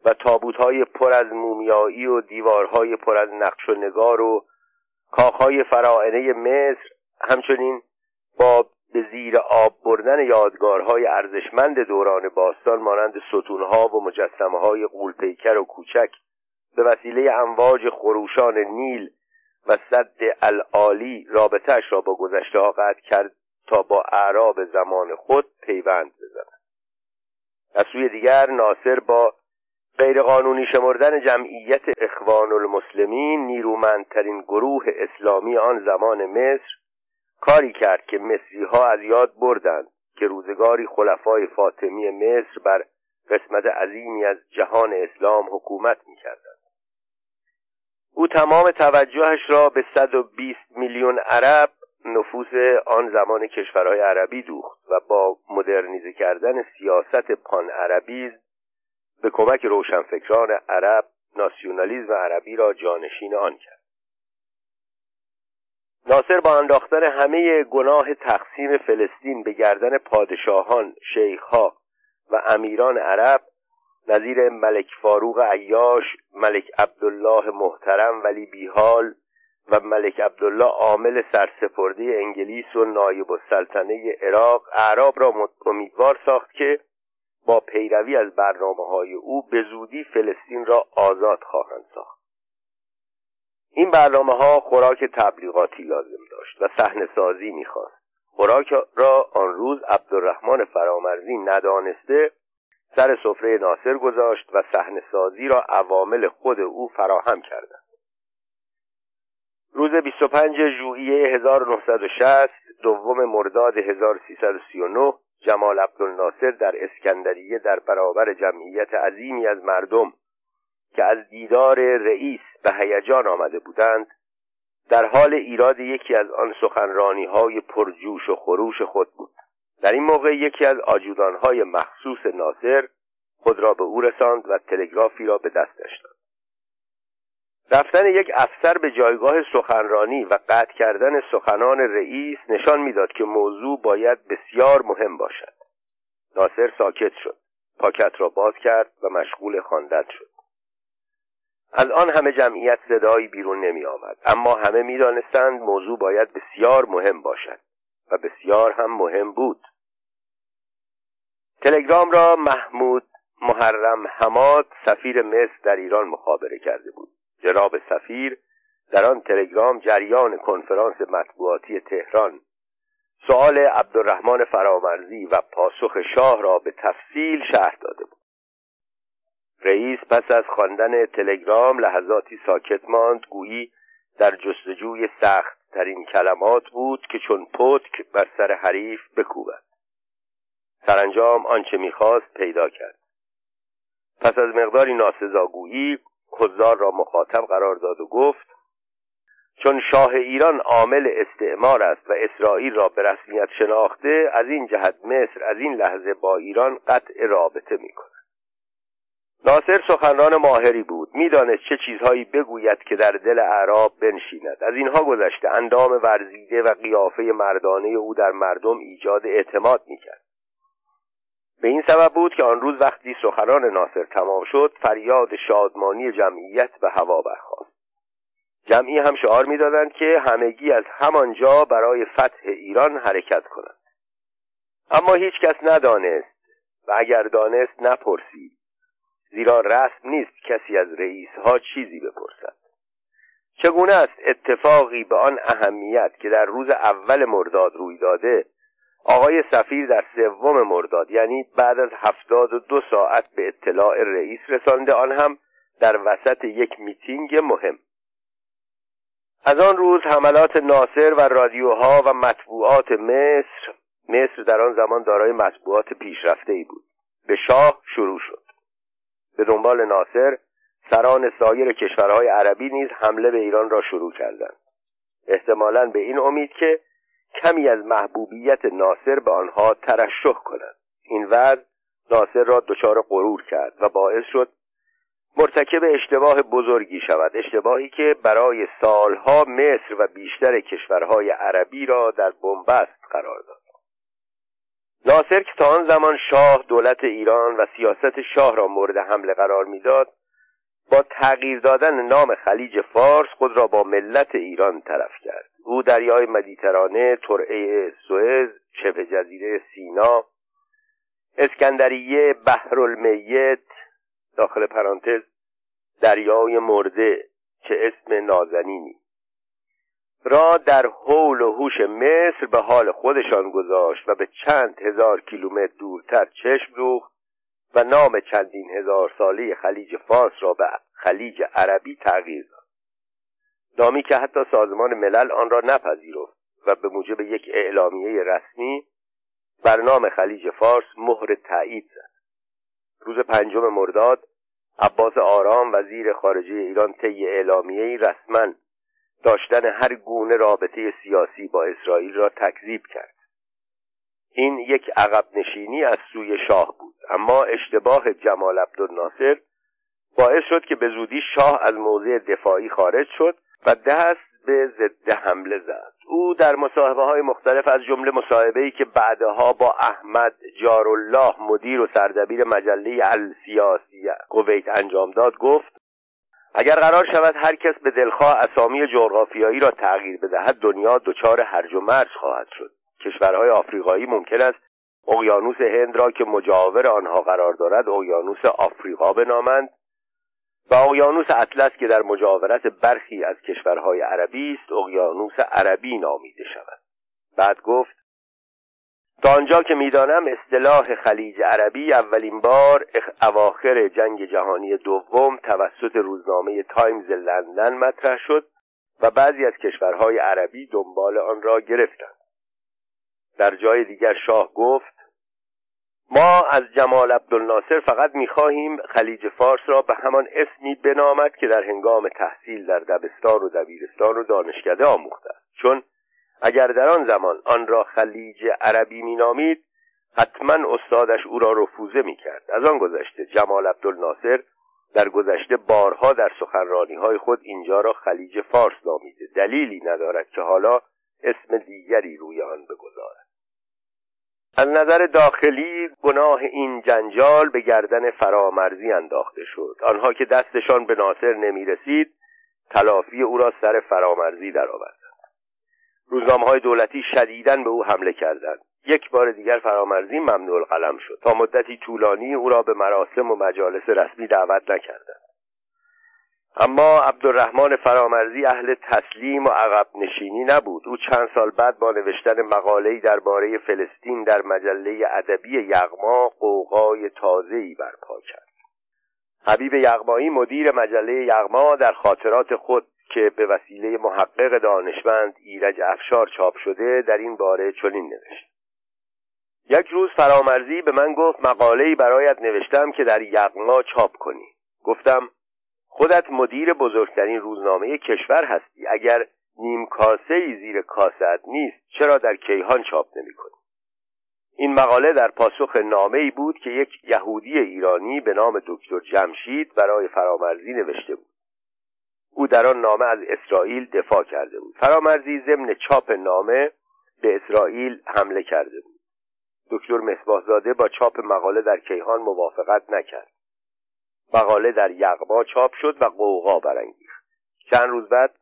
و تابوت های پر از مومیایی و دیوارهای پر از نقش و نگار و کاخهای فراعنه مصر همچنین با به زیر آب بردن یادگارهای ارزشمند دوران باستان مانند ستونها و مجسمه های قولپیکر و کوچک به وسیله امواج خروشان نیل و صد العالی رابطهش را با گذشته ها قطع کرد. تا با اعراب زمان خود پیوند بزند. از سوی دیگر ناصر با غیرقانونی شمردن جمعیت اخوان المسلمین نیرومندترین گروه اسلامی آن زمان مصر کاری کرد که مصری ها از یاد بردند که روزگاری خلفای فاطمی مصر بر قسمت عظیمی از جهان اسلام حکومت می‌کردند. او تمام توجهش را به 120 میلیون عرب نفوس آن زمان کشورهای عربی دوخت و با مدرنیزه کردن سیاست پان عربی به کمک روشنفکران عرب ناسیونالیزم عربی را جانشین آن کرد. ناصر با انداختن همه گناه تقسیم فلسطین به گردن پادشاهان، شیخها و امیران عرب نظیر ملک فاروق عیاش، ملک عبدالله محترم ولی بیحال و ملک عبدالله عامل سرسپرده انگلیس و نایب السلطنه عراق اعراب را امیدوار ساخت که با پیروی از برنامه های او به زودی فلسطین را آزاد خواهند ساخت. این برنامه ها خوراک تبلیغاتی لازم داشت و صحنه سازی می‌خواست. خوراک را آن روز عبدالرحمن فرامرزی ندانسته سر سفره ناصر گذاشت و صحنه سازی را عوامل خود او فراهم کردند. روز 25 ژوئیه 1960 دوم مرداد 1339 جمال عبدالناصر در اسکندریه در برابر جمعیت عظیمی از مردم که از دیدار رئیس به هیجان آمده بودند در حال ایراد یکی از آن سخنرانی های پرجوش و خروش خود بود. در این موقع یکی از آجودان های مخصوص ناصر خود را به او رساند و تلگرافی را به دستش داد رفتن یک افسر به جایگاه سخنرانی و قطع کردن سخنان رئیس نشان می‌داد که موضوع باید بسیار مهم باشد. ناصر ساکت شد. پاکت را باز کرد و مشغول خواندن شد. از آن همه جمعیت صدایی بیرون نمی آمد. اما همه می دانستند موضوع باید بسیار مهم باشد و بسیار هم مهم بود. تلگرام را محمود محرم حماد سفیر مصر در ایران مخابره کرده بود. جناب سفیر در آن تلگرام جریان کنفرانس مطبوعاتی تهران. سؤال عبدالرحمن فرامرزی و پاسخ شاه را به تفصیل شهر داده بود. رئیس پس از خواندن تلگرام لحظاتی ساکت ماند گویی در جستجوی سخت ترین کلمات بود که چون پتک بر سر حریف بکوبد. سرانجام آنچه می‌خواست پیدا کرد. پس از مقداری ناسزاگویی حضار را مخاطب قرار داد و گفت چون شاه ایران عامل استعمار است و اسرائیل را به رسمیت شناخته از این جهت مصر از این لحظه با ایران قطع رابطه می کند ناصر سخنران ماهری بود. می‌دانست چه چیزهایی بگوید که در دل اعراب بنشیند. از اینها گذشته اندام ورزیده و قیافه مردانه او در مردم ایجاد اعتماد می‌کرد. به این سبب بود که آن روز وقتی سخنان ناصر تمام شد فریاد شادمانی جمعیت به هوا برخاست. جمعی هم شعار می‌دادند که همگی از همانجا برای فتح ایران حرکت کنند. اما هیچ کس ندانست و اگر دانست نپرسید. زیرا رسم نیست کسی از رئیسها چیزی بپرسد. چگونه است اتفاقی به آن اهمیت که در روز اول مرداد روی داده آقای سفیر در سوم مرداد یعنی بعد از هفتاد و دو ساعت به اطلاع رئیس رسانده آن هم در وسط یک میتینگ مهم. از آن روز حملات ناصر و رادیوها و مطبوعات مصر مصر در آن زمان دارای مطبوعات پیشرفته ای بود. به شاه شروع شد. به دنبال ناصر سران سایر کشورهای عربی نیز حمله به ایران را شروع کردند. احتمالا به این امید که کمی از محبوبیت ناصر به آنها ترشح کند. این وضع ناصر را دچار غرور کرد و باعث شد مرتکب اشتباه بزرگی شود. اشتباهی که برای سالها مصر و بیشتر کشورهای عربی را در بنبست قرار داد. ناصر که تا آن زمان شاه دولت ایران و سیاست شاه را مورد حمله قرار می‌داد با تغییر دادن نام خلیج فارس خود را با ملت ایران طرف کرد. او دریای مدیترانه ترعه سوئز شبه جزیره سینا اسکندریه بحرالمیت داخل پرانتز دریای مرده چه اسم نازنینی. را در حول و هوش مصر به حال خودشان گذاشت و به چند هزار کیلومتر دورتر چشم دوخت و نام چندین هزار ساله خلیج فارس را به خلیج عربی تغییر داد. نامی که حتی سازمان ملل آن را نپذیرفت و به موجب یک اعلامیه رسمی بر نام خلیج فارس مهر تایید زد. روز پنجم مرداد عباس آرام وزیر خارجه ایران طی اعلامیه رسما داشتن هر گونه رابطه سیاسی با اسرائیل را تکذیب کرد. این یک عقب نشینی از سوی شاه بود اما اشتباه جمال عبدالناصر باعث شد که به زودی شاه از موضع دفاعی خارج شد و دست به ضد حمله زد. او در مصاحبه های مختلف از جمله مصاحبه ای که بعدها با احمد جارالله مدیر و سردبیر مجله السیاسی کویت انجام داد گفت اگر قرار شود هر کس به دلخواه اسامی جغرافیایی را تغییر بدهد دنیا دچار هرج و مرج خواهد شد. کشورهای آفریقایی ممکن است اقیانوس هند را که مجاور آنها قرار دارد اقیانوس آفریقا بنامند و اقیانوس اطلس که در مجاورت برخی از کشورهای عربی است اقیانوس عربی نامیده شود. بعد گفت تا آنجا که می‌دانم اصطلاح خلیج عربی اولین بار اواخر جنگ جهانی دوم توسط روزنامه تایمز لندن مطرح شد و بعضی از کشورهای عربی دنبال آن را گرفتند. در جای دیگر شاه گفت ما از جمال عبدالناصر فقط می‌خواهیم خلیج فارس را به همان اسمی بنامد که در هنگام تحصیل در دبستان و دبیرستان و دانشکده آموخته است. چون اگر در آن زمان آن را خلیج عربی مینامید حتما استادش او را رفوزه می‌کرد. از آن گذشته جمال عبدالناصر در گذشته بارها در سخنرانی های خود اینجا را خلیج فارس نامیده. دلیلی ندارد که حالا اسم دیگری روی آن بگذارد. از نظر داخلی گناه این جنجال به گردن فرامرزی انداخته شد. آنها که دستشان به ناصر نمی رسید تلافی او را سر فرامرزی درآوردند. روزنامه های دولتی شدیداً به او حمله کردند. یک بار دیگر فرامرزی ممنوع القلم شد. تا مدتی طولانی او را به مراسم و مجالس رسمی دعوت نکردند. اما عبدالرحمن فرامرزی اهل تسلیم و عقب نشینی نبود. او چند سال بعد با نوشتن مقاله‌ای درباره فلسطین در مجله ادبی یغما قوقای تازه‌ای برپا کرد. حبیب یغمایی مدیر مجله یغما در خاطرات خود که به وسیله محقق دانشمند ایرج افشار چاپ شده در این باره چنین نوشت. یک روز فرامرزی به من گفت مقاله‌ای برایت نوشتم که در یغما چاپ کنی. گفتم خودت مدیر بزرگترین روزنامه کشور هستی. اگر نیم کاسه ای زیر کاسه نیست چرا در کیهان چاپ نمی کنی؟ این مقاله در پاسخ نامه ای بود که یک یهودی ایرانی به نام دکتر جمشید برای فرامرزی نوشته بود. او در آن نامه از اسرائیل دفاع کرده بود. فرامرزی ضمن چاپ نامه به اسرائیل حمله کرده بود. دکتر مصباحزاده با چاپ مقاله در کیهان موافقت نکرد. مقاله در یغما چاپ شد و قوقا برانگیخت. چند روز بعد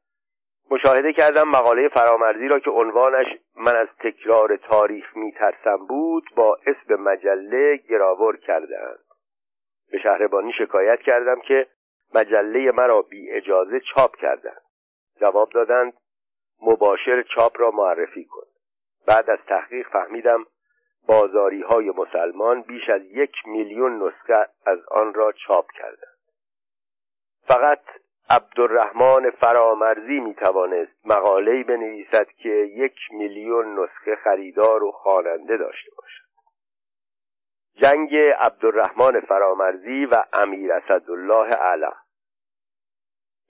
مشاهده کردم مقاله فرامرزی را که عنوانش من از تکرار تاریخ میترسم بود با اسم مجله گراور کردهاند. به شهربانی شکایت کردم که مجله مرا بی اجازه چاپ کردند. جواب دادند مباشر چاپ را معرفی کن. بعد از تحقیق فهمیدم بازاری های مسلمان بیش از یک میلیون نسخه از آن را چاپ کردند. فقط عبدالرحمن فرامرزی می توانست مقاله‌ای بنویسد که یک میلیون نسخه خریدار و خواننده داشته باشد. جنگ عبدالرحمن فرامرزی و امیر اسدالله علم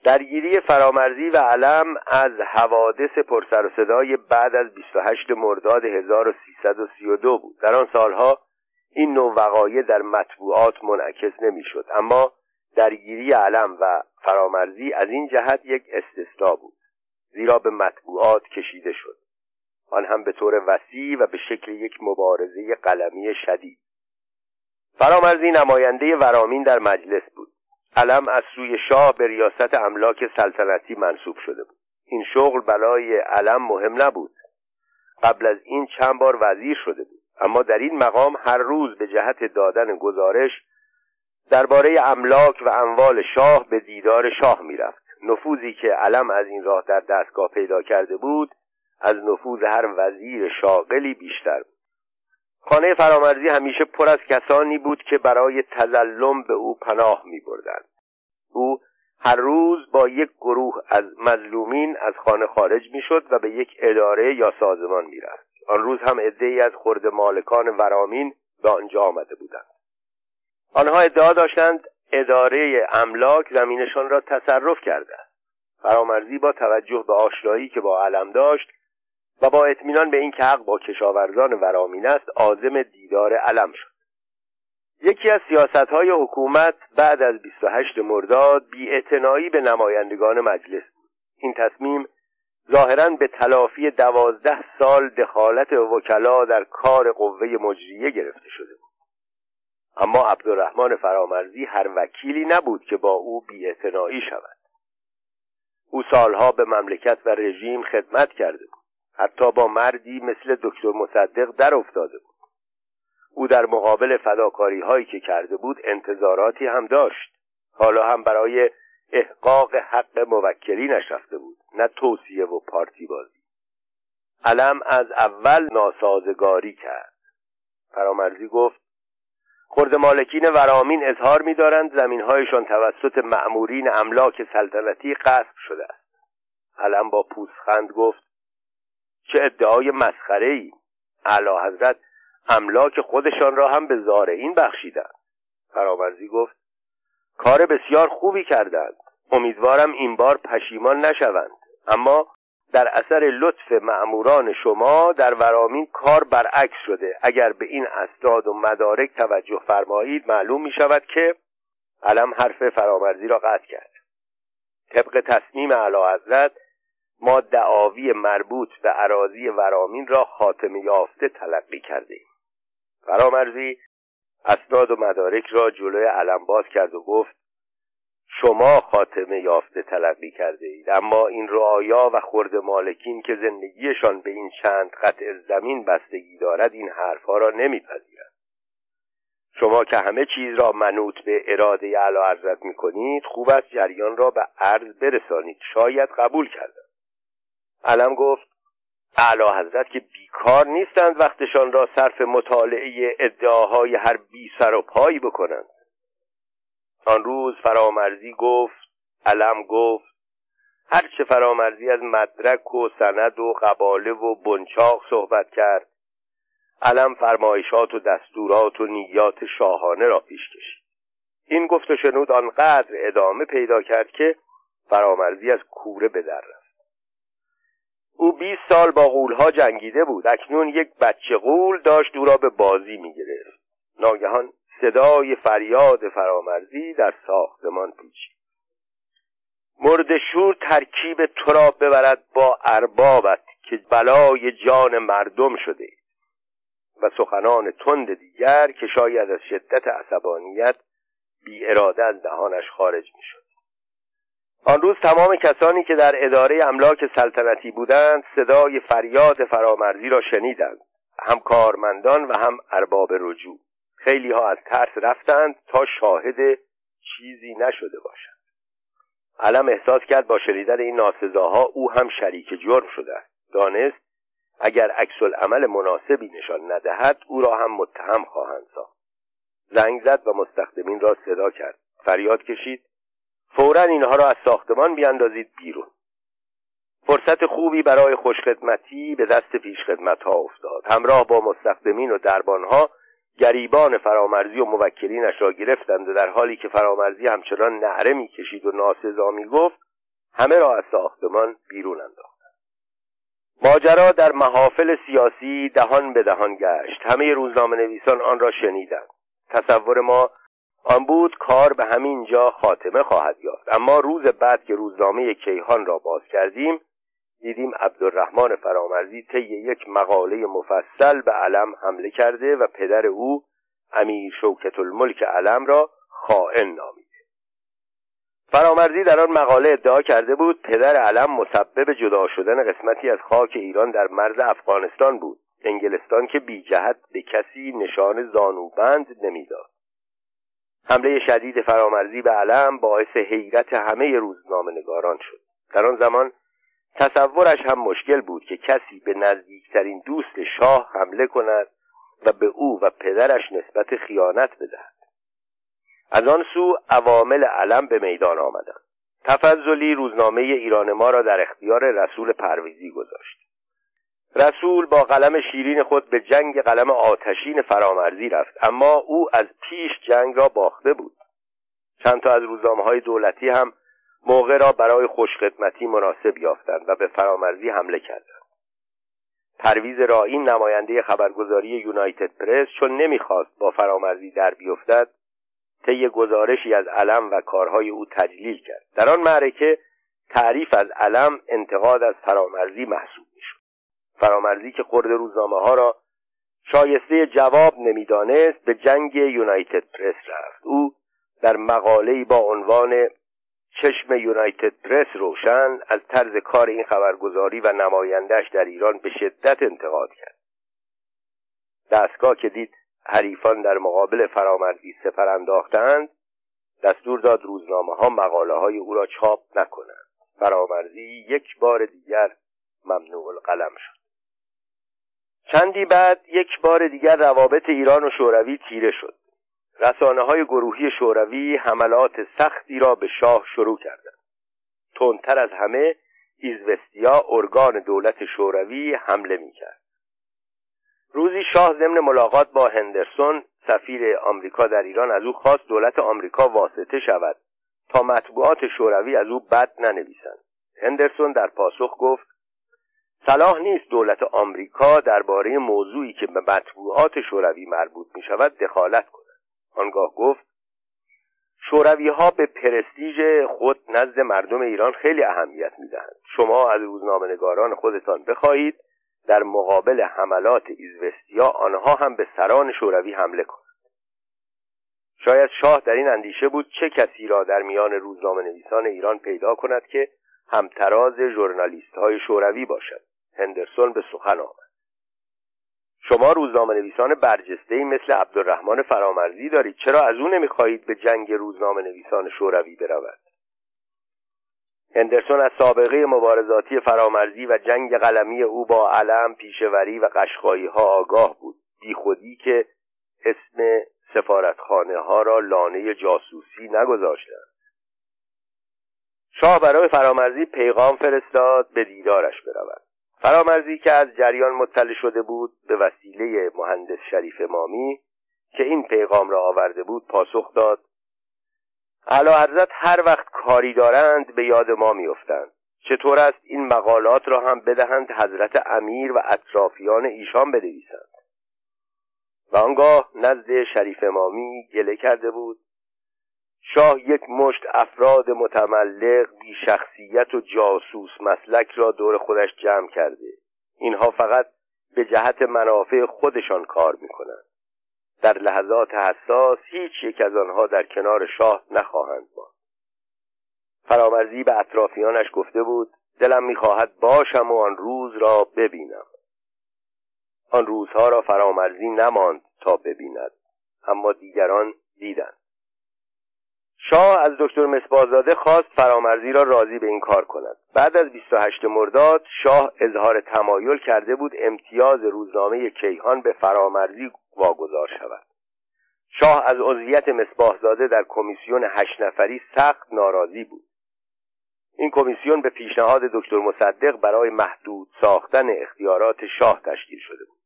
درگیری فرامرزی و علم از حوادث پرسر و صدای بعد از 28 مرداد 1332 بود. در آن سالها این نوع وقایع در مطبوعات منعکس نمی‌شد اما درگیری علم و فرامرزی از این جهت یک استثنا بود زیرا به مطبوعات کشیده شد. آن هم به طور وسیع و به شکل یک مبارزه قلمی شدید. فرامرزی نماینده ورامین در مجلس بود. علم از سوی شاه به ریاست املاک سلطنتی منصوب شده بود. این شغل برای علم مهم نبود. قبل از این چند بار وزیر شده بود. اما در این مقام هر روز به جهت دادن گزارش درباره املاک و اموال شاه به دیدار شاه می‌رفت. نفوذی که علم از این راه در دستگاه پیدا کرده بود از نفوذ هر وزیر شاغلی بیشتر بود. خانه فرامرزی همیشه پر از کسانی بود که برای تظلم به او پناه می بردند. او هر روز با یک گروه از مظلومین از خانه خارج می شد و به یک اداره یا سازمان می رفت. آن روز هم ای از خرد مالکان ورامین به آنجا آمده بودند. آنها ادعا داشتند اداره املاک زمینشان را تصرف کرده. فرامرزی با توجه به آشنایی که با علم داشت و با اطمینان به اینکه حق با کشاورزان ورامین است عازم دیدار علم شد. یکی از سیاست های حکومت بعد از 28 مرداد بی به نمایندگان مجلس این تصمیم ظاهرا به تلافی دوازده سال دخالت وکلا در کار قوه مجریه گرفته شده بود. اما عبدالرحمن فرامرزی هر وکیلی نبود که با او بیاعتنایی شود. او سالها به مملکت و رژیم خدمت کرده بود. حتی با مردی مثل دکتر مصدق در افتاده بود. او در مقابل فداکاری هایی که کرده بود انتظاراتی هم داشت. حالا هم برای احقاق حق موکلی نشفته بود نه توصیه و پارتی بازی. علم از اول ناسازگاری کرد. فرامرزی گفت خرد مالکین ورامین اظهار می‌دارند زمینهایشان توسط مأمورین املاک سلطنتی غصب شده است. علم با پوسخند گفت چه ادعای مسخره ای اعلی حضرت املاک خودشان را هم به زارعین بخشیدند. فرامرزی گفت کار بسیار خوبی کردند. امیدوارم این بار پشیمان نشوند. اما در اثر لطف معموران شما در ورامین کار برعکس شده. اگر به این اسناد و مدارک توجه فرمایید معلوم می شود که علم حرف فرامرزی را قطع کرد. طبق تصمیم اعلی حضرت ما دعاوی مربوط به عراضی ورامین را خاتمه یافته تلقی کرده ایم فرامرزی اسناد و مدارک را جلوی علم باز کرد و گفت شما خاتمه یافته تلقی کرده اید اما این رعایا و خرد مالکین که زندگیشان به این چند قطع زمین بستگی دارد این حرفها را نمیپذیرند. شما که همه چیز را منوط به اراده اعلی حضرت می‌کنید خوب است جریان را به عرض برسانید. شاید قبول کردم. علم گفت اعلی حضرت که بیکار نیستند وقتشان را صرف مطالعه ادعاهای هر بی سر و پایی بکنند. آن روز فرامرزی گفت علم گفت هرچه فرامرزی از مدرک و سند و قباله و بنچاق صحبت کرد علم فرمایشات و دستورات و نیات شاهانه را پیش کشید. این گفت و شنود آنقدر ادامه پیدا کرد که فرامرزی از کوره به در رفت. او 20 سال با غولها جنگیده بود. اکنون یک بچه غول داشت او را به بازی می‌گرفت. ناگهان صدای فریاد فرامرزی در ساختمان پیچید. مردشور ترکیب تو را ببرد با اربابت که بلای جان مردم شده. و سخنان تند دیگر که شاید از شدت عصبانیت بی اراده از دهانش خارج می شد آن روز تمام کسانی که در اداره املاک سلطنتی بودند صدای فریاد فرامرزی را شنیدند. هم کارمندان و هم ارباب رجوع. خیلی ها از ترس رفتند تا شاهد چیزی نشده باشند. علم احساس کرد با شنیدن این ناسزاها او هم شریک جرم شده است. دانست اگر عکس عمل مناسبی نشان ندهد او را هم متهم خواهند ساخت. زنگ زد و مستخدمین را صدا کرد. فریاد کشید. فورا اینها را از ساختمان بیاندازید بیرون. فرصت خوبی برای خوشخدمتی به دست پیشخدمت ها افتاد. همراه با مستخدمین و دربانها گریبان فرامرزی و موکلینش را گرفتند و در حالی که فرامرزی همچنان نعره می‌کشید و ناسزا می‌گفت همه را از ساختمان بیرون انداختند. ماجرا در محافل سیاسی دهان به دهان گشت. همه روزنامه نویسان آن را شنیدند. تصور ما آن بود کار به همین جا خاتمه خواهد یافت. اما روز بعد که روزنامه کیهان را باز کردیم دیدیم عبدالرحمن فرامرزی طی یک مقاله مفصل به علم حمله کرده و پدر او امیر شوکت الملک علم را خائن نامیده. فرامرزی در آن مقاله ادعا کرده بود پدر علم مسبب جدا شدن قسمتی از خاک ایران در مرز افغانستان بود. انگلستان که بی جهت به کسی نشان زانوبند نمی‌داد. حمله شدید فرامرزی به علم باعث حیرت همه روزنامه نگاران شد. در آن زمان تصورش هم مشکل بود که کسی به نزدیکترین دوست شاه حمله کند و به او و پدرش نسبت خیانت بدهد. از آن سو عوامل علم به میدان آمدند. تفضلی روزنامه ایران ما را در اختیار رسول پرویزی گذاشت. رسول با قلم شیرین خود به جنگ قلم آتشین فرامرزی رفت. اما او از پیش جنگ را باخته بود. چند تا از روزنامه های دولتی هم موقع را برای خوشخدمتی مناسب یافتند و به فرامرزی حمله کردند. پرویز رائین نماینده خبرگزاری یونایتد پرس چون نمی‌خواست با فرامرزی در بیفتد طی گزارشی از علم و کارهای او تجلیل کرد. در آن معرکه تعریف از علم انتقاد از فرامرزی محسوب فرامرزی که خورد روزنامه ها را شایسته جواب نمی‌دانست به جنگ یونایتد پرس رفت. او در مقاله‌ای با عنوان چشم یونایتد پرس روشن از طرز کار این خبرگزاری و نمایندهش در ایران به شدت انتقاد کرد. دستگاه که دید حریفان در مقابل فرامرزی سفر انداختند دستور داد روزنامه ها مقاله های او را چاپ نکنند. فرامرزی یک بار دیگر ممنوع القلم شد. چندی بعد یک بار دیگر روابط ایران و شوروی تیره شد. رسانه های گروهی شوروی حملات سختی را به شاه شروع کردند. تندتر از همه ایزوستیا ارگان دولت شوروی حمله می‌کرد. روزی شاه ضمن ملاقات با هندرسون سفیر آمریکا در ایران از او خواست دولت آمریکا واسطه شود تا مطبوعات شوروی از او بد ننویسند. هندرسون در پاسخ گفت صلاح نیست دولت آمریکا درباره موضوعی که به مطبوعات شوروی مربوط می شود دخالت کند. آنگاه گفت شوروی ها به پرستیژ خود نزد مردم ایران خیلی اهمیت می‌دهند. شما از روزنامهنگاران خودتان بخواهید در مقابل حملات ایزوستیا آنها هم به سران شوروی حمله کنند. شاید شاه در این اندیشه بود چه کسی را در میان روزنامه نویسان ایران پیدا کند که همتراز ژورنالیست های شوروی باشد. هندرسون به سخن آمد. شما روزنامه نویسان برجسته مثل عبدالرحمن فرامرزی دارید. چرا از او نمی‌خواهید به جنگ روزنامه نویسان شوروی برود؟ هندرسون از سابقه مبارزاتی فرامرزی و جنگ قلمی او با علم پیشوری و قشقایی ها آگاه بود. بیخودی که اسم سفارتخانه ها را لانه جاسوسی نگذاشتند. شاه برای فرامرزی پیغام فرستاد به دیدارش برود فرامرزی که از جریان مطلع شده بود به وسیله مهندس شریف مامی که این پیغام را آورده بود پاسخ داد. اعلی حضرت هر وقت کاری دارند به یاد ما میافتند. چطور است این مقالات را هم بدهند حضرت امیر و اطرافیان ایشان بنویسند و آنگاه نزد شریف مامی گله کرده بود شاه یک مشت افراد متملق بی شخصیت و جاسوس مسلک را دور خودش جمع کرده. اینها فقط به جهت منافع خودشان کار می‌کنند. در لحظات حساس هیچ یک از آنها در کنار شاه نخواهند ماند. فرامرزی به اطرافیانش گفته بود دلم می‌خواهد باشم و آن روز را ببینم. آن روزها را فرامرزی نماند تا ببیند اما دیگران دیدند. شاه از دکتر مصباحزاده خواست فرامرزی را راضی به این کار کند. بعد از 28 مرداد شاه اظهار تمایل کرده بود امتیاز روزنامه کیهان به فرامرزی واگذار شود. شاه از عضویت مصباحزاده در کمیسیون هشت نفری سخت ناراضی بود. این کمیسیون به پیشنهاد دکتر مصدق برای محدود ساختن اختیارات شاه تشکیل شده بود.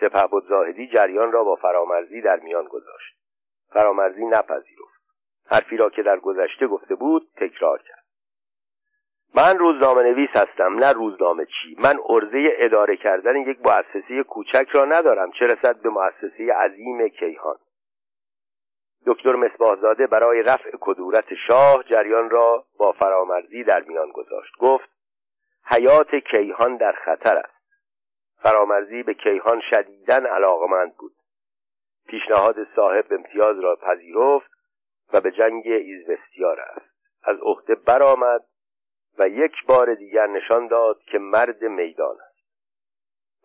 سپهبد زاهدی جریان را با فرامرزی در میان گذاشت. فرامرزی نپذیرفت. حرفی را که در گذشته گفته بود تکرار کرد. من روزنامه نویس هستم نه روزنامه چی. من عرضه اداره کردن یک مؤسسه کوچک را ندارم چه رسد به مؤسسه عظیم کیهان. دکتر مصباحزاده برای رفع کدورت شاه جریان را با فرامرزی در میان گذاشت. گفت حیات کیهان در خطر است. فرامرزی به کیهان شدیدن علاقمند بود. پیشنهاد صاحب امتیاز را پذیرفت و به جنگ ایزوستیا رفت از عهده برآمد و یک بار دیگر نشان داد که مرد میدان است.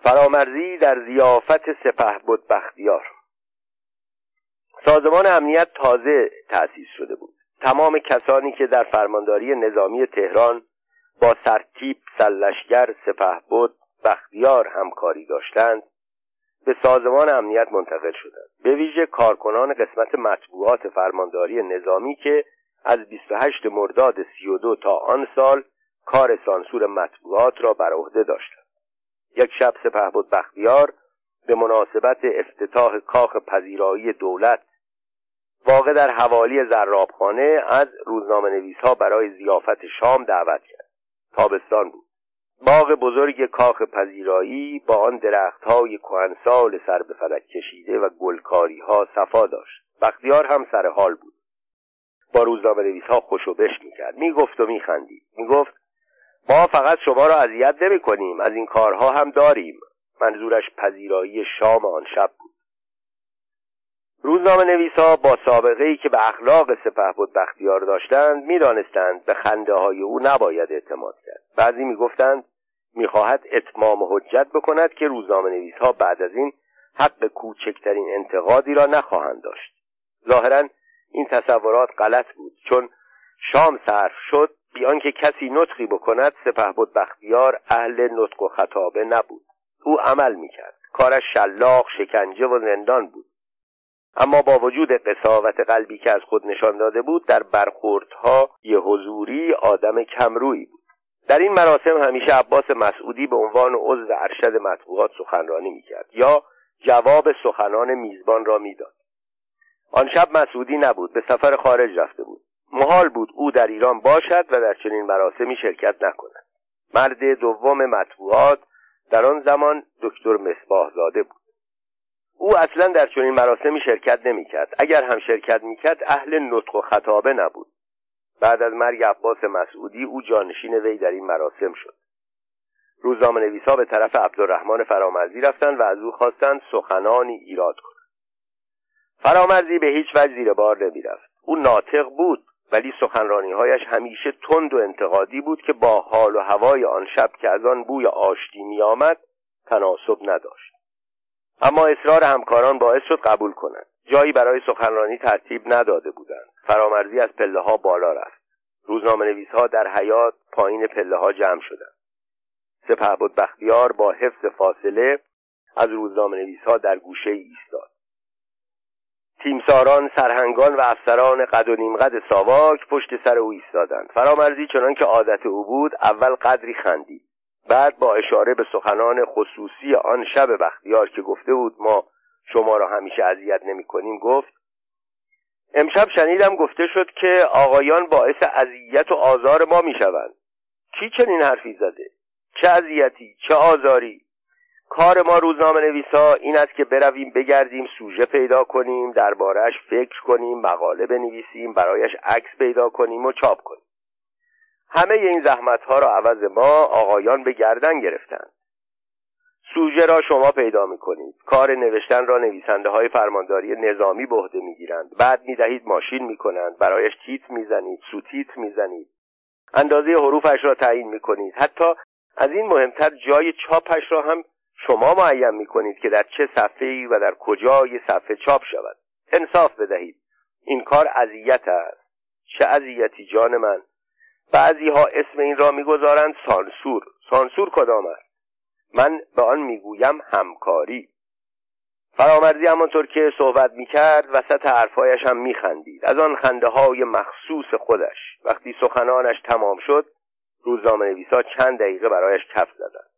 فرامرزی در زیافت سپه بود بختیار سازمان امنیت تازه تأسیس شده بود. تمام کسانی که در فرمانداری نظامی تهران با سرتیپ سلشگر سپه بود بختیار همکاری داشتند به سازمان امنیت منتقل شدند. به ویژه کارکنان قسمت مطبوعات فرمانداری نظامی که از 28 مرداد 32 تا آن سال کار سانسور مطبوعات را بر عهده داشتند. یک شب سپهبد بختیار به مناسبت افتتاح کاخ پذیرایی دولت واقع در حوالی زرابخانه از روزنامه نویس ها برای زیافت شام دعوت کرد. تابستان بود. باغ بزرگ کاخ پذیرایی با آن درختهای کهنسال سر به فلک کشیده و گلکاری ها صفا داشت. بختیار هم سر حال بود. با روزنامه نویس ها خوشوبش می‌کرد. می‌گفت و میخندید. می‌گفت ما فقط شما را اذیت نمی کنیم از این کارها هم داریم. منظورش پذیرایی شام آن شب بود. روزنامه نویس ها با سابقه ای که به اخلاق سپه بود بختیار داشتند می‌دانستند به خنده های او نباید اعتماد کرد. بعضی می‌گفتند می‌خواهد اتمام حجت بکند که روزنامه نویس ها بعد از این حق کوچکترین انتقادی را نخواهند داشت. ظاهرا این تصورات غلط بود چون شام صرف شد بیان که کسی نطقی بکند سپه بود بختیار اهل نطق و خطابه نبود. او عمل می‌کرد. کارش شلاق شکنجه و زندان بود. اما با وجود قصاوت قلبی که از خود نشان داده بود در برخوردها یه حضوری آدم کمرویی بود. در این مراسم همیشه عباس مسعودی به عنوان عضو ارشد مطبوعات سخنرانی می‌کرد یا جواب سخنان میزبان را می‌داد. آن شب مسعودی نبود به سفر خارج رفته بود. محال بود او در ایران باشد و در چنین مراسمی شرکت نکند. مرد دوم مطبوعات در آن زمان دکتر مصباح زاده بود. او اصلا در چنین مراسمی شرکت نمی‌کرد. اگر هم شرکت می‌کرد اهل نطق و خطابه نبود. بعد از مرگ عباس مسعودی او جانشین وی در این مراسم شد. روزنامه نویسا به طرف عبدالرحمن فرامرزی رفتند و از او خواستند سخنانی ایراد کند فرامرزی به هیچ وجه زیر بار نمی‌رفت. او ناطق بود ولی سخنرانیهایش همیشه تند و انتقادی بود که با حال و هوای آن شب که از آن بوی آشتی میآمد تناسب نداشت. اما اصرار همکاران باعث شد قبول کنند. جایی برای سخنرانی ترتیب نداده بودند. فرامرزی از پله ها بالا رفت. روزنامه نویس ها در حیات پایین پله ها جمع شدند. سپه بود بختیار با حفظ فاصله از روزنامه نویس ها در گوشه ایستاد. تیمساران سرهنگان و افسران قد و نیم قد ساواک پشت سر او ایستادند. فرامرزی چنان که عادت او بود اول قدری خندید. بعد با اشاره به سخنان خصوصی آن شب بختیار که گفته بود ما شما را همیشه اذیت نمی کنیم گفت امشب شنیدم گفته شد که آقایان باعث اذیت و آزار ما می شوند کی چنین حرفی زده؟ چه اذیتی؟ چه آزاری؟ کار ما روزنامه نویسا این است که برویم بگردیم سوژه پیدا کنیم دربارهش فکر کنیم مقاله بنویسیم برایش عکس پیدا کنیم و چاپ کنیم. همه این زحمت ها را عوض ما آقایان به گردن گرفتند. سوژه را شما پیدا می کنید کار نوشتن را نویسنده های فرمانداری نظامی به عهده می گیرند بعد می دهید ماشین می کنند برایش تیت می زنید سوتیت می زنید اندازه حروفش را تعیین می کنید حتی از این مهمتر جای چاپش را هم شما معین می کنید که در چه صفحه و در کجای صفحه چاپ شود. انصاف بدهید. این کار اذیت است. چه اذیتی جان من. بعضی ها اسم این را می‌گذارند سانسور. سانسور کدام است؟ من به آن می‌گویم همکاری. فرامرزی همانطور که صحبت می‌کرد وسط حرفهایش هم میخندید. از آن خنده های مخصوص خودش. وقتی سخنانش تمام شد روزنامه نویسا چند دقیقه برایش کف زدند.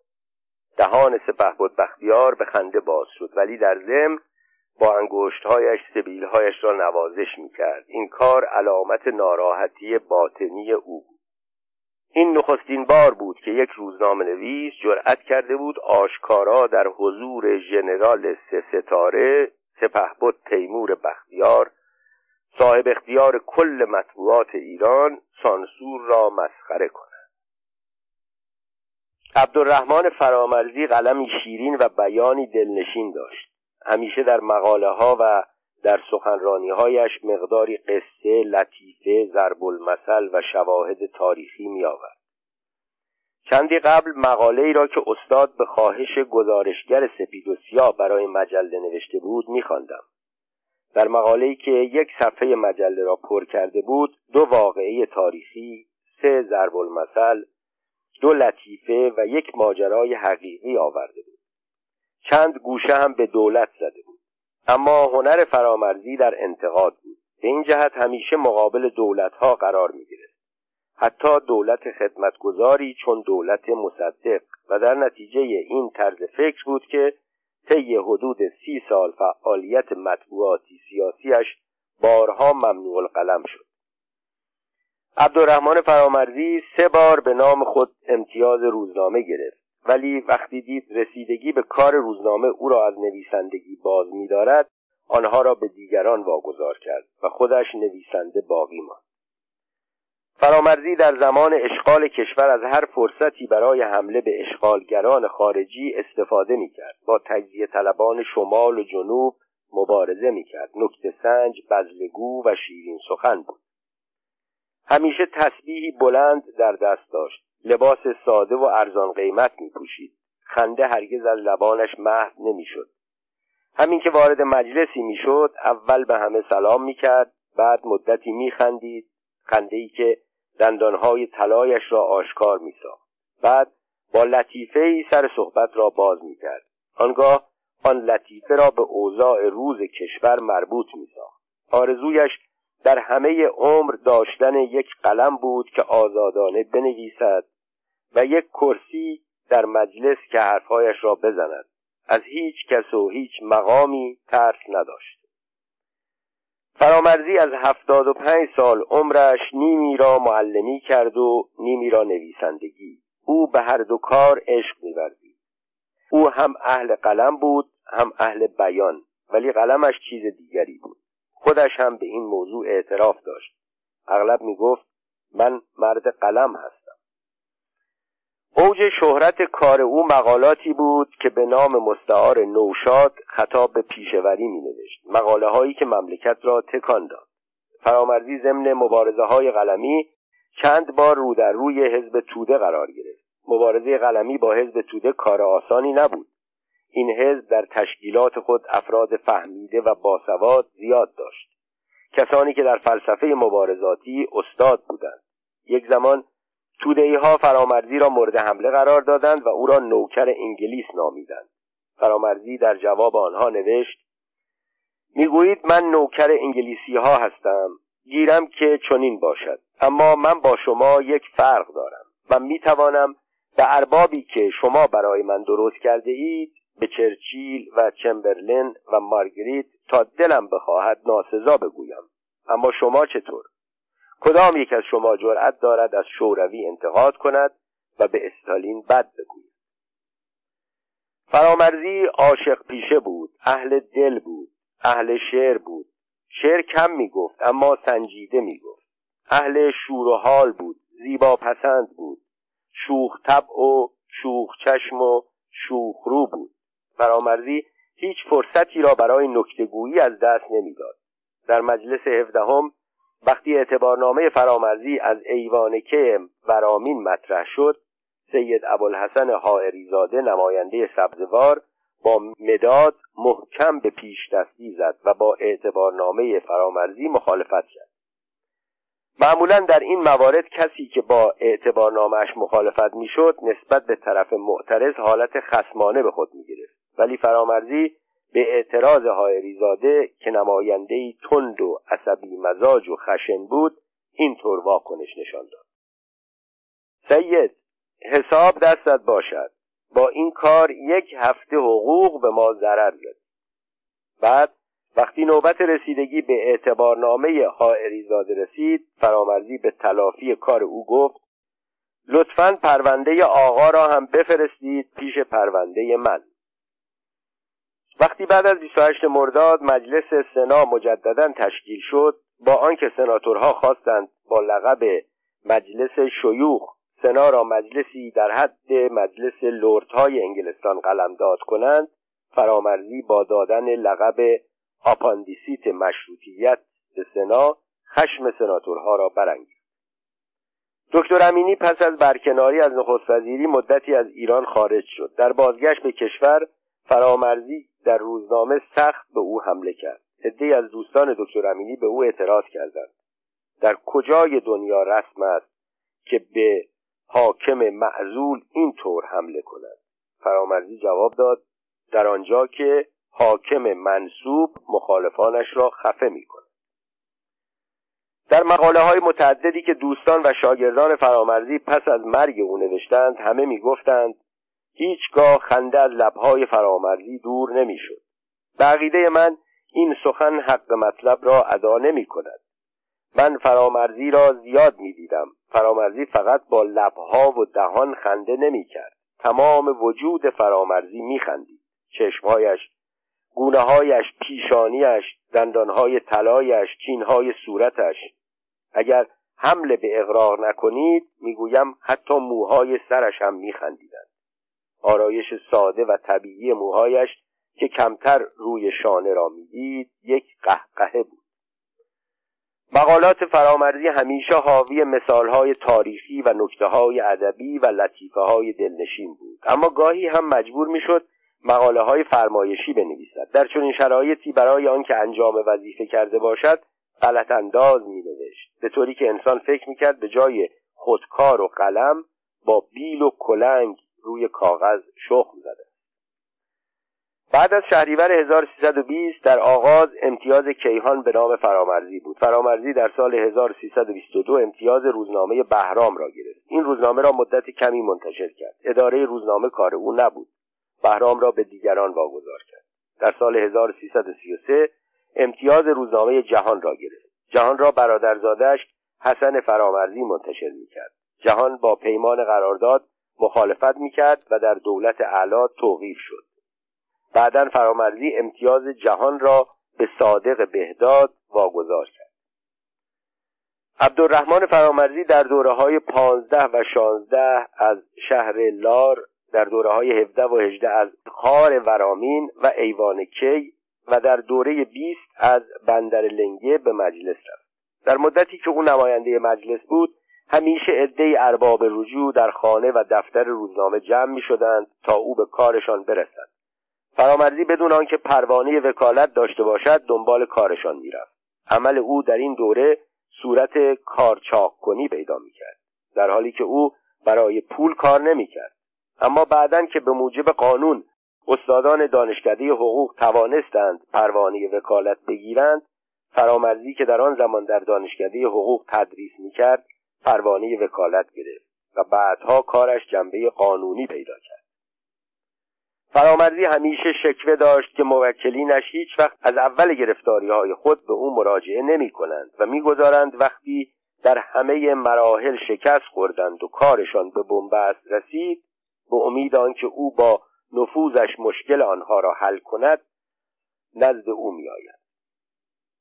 دهان سپه بود بختیار به خنده باز شد ولی در ضمن با انگشتهایش سبیلهایش را نوازش می‌کرد. این کار علامت ناراحتی باطنی او بود. این نخستین بار بود که یک روزنامه نویس جرأت کرده بود آشکارا در حضور ژنرال سه ستاره سپهبد تیمور بختیار صاحب اختیار کل مطبوعات ایران سانسور را مسخره کند. عبدالرحمن فرامرزی قلمی شیرین و بیانی دلنشین داشت. همیشه در مقاله ها و در سخنرانی هایش مقداری قصه، لطیفه، ضرب المثل و شواهد تاریخی می آورد. چندی قبل مقاله ای را که استاد به خواهش گزارشگر سپید و سیاه برای مجله نوشته بود میخواندم. در مقاله ای که یک صفحه مجله را پر کرده بود دو واقعه تاریخی سه ضرب المثل دو لطیفه و یک ماجرای حقیقی آورده بود چند گوشه هم به دولت زده بود اما هنر فرامرزی در انتقاد بود. به این جهت همیشه مقابل دولت ها قرار می گرفت حتی دولت خدمتگذاری چون دولت مصدق و در نتیجه این طرز فکر بود که طی حدود سی سال فعالیت مطبوعاتی سیاسیش بارها ممنوع القلم شد. عبدالرحمن فرامرزی سه بار به نام خود امتیاز روزنامه گرفت. ولی وقتی دید رسیدگی به کار روزنامه او را از نویسندگی باز می‌دارد آنها را به دیگران واگذار کرد و خودش نویسنده باقی ماند. فرامرزی در زمان اشغال کشور از هر فرصتی برای حمله به اشغالگران خارجی استفاده می‌کرد. با تجزیه طلبان شمال و جنوب مبارزه می‌کرد. نکته سنج بزلگو و شیرین سخن بود. همیشه تسبیحی بلند در دست داشت. لباس ساده و ارزان قیمت می پوشید خنده هرگز از لبانش محو نمی‌شد. همین که وارد مجلسی می‌شد اول به همه سلام می‌کرد بعد مدتی میخندید خنده ای که دندانهای طلایش را آشکار میساخت. بعد با لطیفه ای سر صحبت را باز می‌کرد. آنگاه آن لطیفه را به اوضاع روز کشور مربوط میساخت. آرزویش در همه عمر داشتن یک قلم بود که آزادانه بنویسد و یک کرسی در مجلس که حرفهایش را بزند. از هیچ کس و هیچ مقامی ترس نداشت. فرامرزی از هفتاد و پنج سال عمرش نیمی را معلمی کرد و نیمی را نویسندگی. او به هر دو کار عشق میورزید. او هم اهل قلم بود هم اهل بیان ولی قلمش چیز دیگری بود. خودش هم به این موضوع اعتراف داشت. اغلب می‌گفت من مرد قلم هستم. اوج شهرت کار او مقالاتی بود که به نام مستعار نوشاد خطاب به پیشوری می نوشت مقاله هایی که مملکت را تکان داد. فرامرزی ضمن مبارزه های قلمی چند بار رو در روی حزب توده قرار گرفت. مبارزه قلمی با حزب توده کار آسانی نبود. این حزب در تشکیلات خود افراد فهمیده و باسواد زیاد داشت. کسانی که در فلسفه مبارزاتی استاد بودند. یک زمان تودهی ها فرامرزی را مورد حمله قرار دادند و او را نوکر انگلیس نامیدند. فرامرزی در جواب آنها نوشت می‌گویید من نوکر انگلیسی ها هستم گیرم که چنین باشد اما من با شما یک فرق دارم و می‌توانم به اربابی که شما برای من درست کرده اید به چرچیل و چمبرلین و مارگریت تا دلم بخواهد ناسزا بگویم. اما شما چطور؟ کدام یک از شما جرأت دارد از شوروی انتقاد کند و به استالین بد بگوید؟ فرامرزی عاشق پیشه بود اهل دل بود اهل شعر بود. شعر کم می‌گفت اما سنجیده می‌گفت. اهل شور و حال بود زیبا پسند بود. شوخ طبع و شوخ چشم و شوخ رو بود. فرامرزی هیچ فرصتی را برای نکتهگویی از دست نمی‌داد. در مجلس هفدهم وقتی اعتبارنامه فرامرزی از ایوانکه ورامین مطرح شد سید ابوالحسن حائریزاده نماینده سبزوار با مداد محکم به پیش دستی زد و با اعتبارنامه فرامرزی مخالفت کرد. معمولا در این موارد کسی که با اعتبارنامهش مخالفت می‌شد نسبت به طرف معترض حالت خسمانه به خود می‌گرفت. ولی فرامرزی به اعتراض هایریزاده که نماینده ای تند و عصبی مزاج و خشن بود اینطور واکنش نشان داد. سید حساب دستت باشد. با این کار یک هفته حقوق به ما ضرر زد. بعد وقتی نوبت رسیدگی به اعتبارنامه حائریزاده رسید فرامرزی به تلافی کار او گفت لطفا پرونده آقا را هم بفرستید پیش پرونده من. وقتی بعد از 28 مرداد مجلس سنا مجددا تشکیل شد با آنکه سناتورها خواستند با لقب مجلس شیوخ سنا را مجلسی در حد مجلس لوردهای انگلستان قلمداد کنند فرامرزی با دادن لقب آپاندیسیت مشروطیت به سنا خشم سناتورها را برانگیخت. دکتر امینی پس از برکناری از نخست وزیری مدتی از ایران خارج شد. در بازگشت به کشور فرامرزی در روزنامه سخت به او حمله کرد. عدهای از دوستان دکتر امینی به او اعتراض کردند. در کجای دنیا رسم است که به حاکم معزول اینطور حمله کند؟ فرامرزی جواب داد در آنجا که حاکم منصوب مخالفانش را خفه می کند در مقاله های متعددی که دوستان و شاگردان فرامرزی پس از مرگ او نوشتند همه می گفتند هیچگاه خنده از لبهای فرامرزی دور نمی‌شد. به عقیده من این سخن حق مطلب را ادا نمی کند من فرامرزی را زیاد می‌دیدم. فرامرزی فقط با لبها و دهان خنده نمی‌کرد. تمام وجود فرامرزی میخندید. چشمهایش گونههایش پیشانیش دندانهای طلایش چینهای صورتش. اگر حمله به اقرار نکنید می‌گویم حتی موهای سرش هم میخندیدند. آرایش ساده و طبیعی موهایش که کمتر روی شانه را می‌دید یک قهقهه بود. مقالات فرامرزی همیشه حاوی مثالهای تاریخی و نکتههای ادبی و لطیفه های دلنشین بود. اما گاهی هم مجبور می‌شد مقاله های فرمایشی بنویسد. در چنین شرایطی برای آنکه انجام وظیفه کرده باشد غلط انداز می نوشت به طوری که انسان فکر می‌کرد به جای خودکار و قلم با بیل و کلنگ روی کاغذ شخم زده. بعد از شهریور 1320 در آغاز امتیاز کیهان به نام فرامرزی بود. فرامرزی در سال 1322 امتیاز روزنامه بهرام را گرفت. این روزنامه را مدت کمی منتشر کرد. اداره روزنامه کار او نبود. بهرام را به دیگران واگذار کرد. در سال 1333 امتیاز روزنامه جهان را گرفت. جهان را برادرزادش حسن فرامرزی منتشر می‌کرد. جهان با پیمان قرارداد مخالفت می‌کرد و در دولت اعلی توقیف شد. بعدا فرامرزی امتیاز جهان را به صادق بهداد واگذار کرد. عبدالرحمن فرامرزی در دوره های پانزده و شانزده از شهر لار در دوره های هفده و هجده از خار ورامین و ایوان کی و در دوره بیست از بندر لنگه به مجلس رفت. در مدتی که او نماینده مجلس بود همیشه عده ارباب رجوع در خانه و دفتر روزنامه جمع می شدند تا او به کارشان برسد. فرامرزی بدون آنکه پروانه وکالت داشته باشد دنبال کارشان می‌رفت. عمل او در این دوره صورت کارچاق کنی پیدا می‌کرد در حالی که او برای پول کار نمی‌کرد. اما بعدا که به موجب قانون استادان دانشکده حقوق توانستند پروانه وکالت بگیرند فرامرزی که در آن زمان در دانشکده حقوق تدریس می‌کرد پروانه وکالت گرفت و بعدها کارش جنبه قانونی پیدا کرد. فرامرزی همیشه شکوه داشت که موکلینش هیچ وقت از اول گرفتاری های خود به او مراجعه نمی کنند و می‌گذارند وقتی در همه مراحل شکست خوردند و کارشان به بنبست رسید به امید آنکه او با نفوذش مشکل آنها را حل کند نزد او میآید.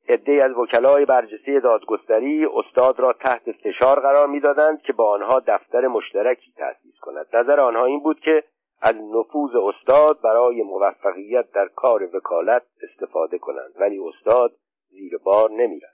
عدهای از وکلای برجسته دادگستری استاد را تحت فشار قرار می‌دادند که با آنها دفتر مشترکی تأسیس کند. نظر آنها این بود که از نفوذ استاد برای موفقیت در کار وکالت استفاده کنند ولی استاد زیر بار نمیرد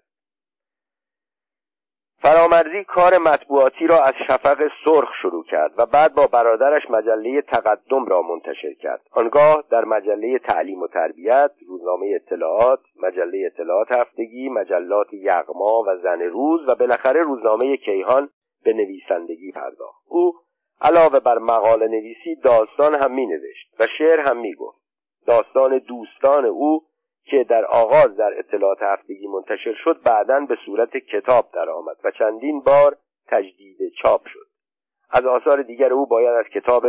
فرامرزی کار مطبوعاتی را از شفق سرخ شروع کرد و بعد با برادرش مجله تقدم را منتشر کرد. آنگاه در مجله تعلیم و تربیت روزنامه اطلاعات مجله اطلاعات هفتگی مجلات یغما و زن روز و بالاخره روزنامه کیهان به نویسندگی پرداخت. او علاوه بر مقاله نویسی داستان هم می نوشت و شعر هم می گفت. داستان دوستان او که در آغاز در اطلاعات هفتگی منتشر شد بعدا به صورت کتاب درآمد و چندین بار تجدید چاپ شد. از آثار دیگر او باید از کتاب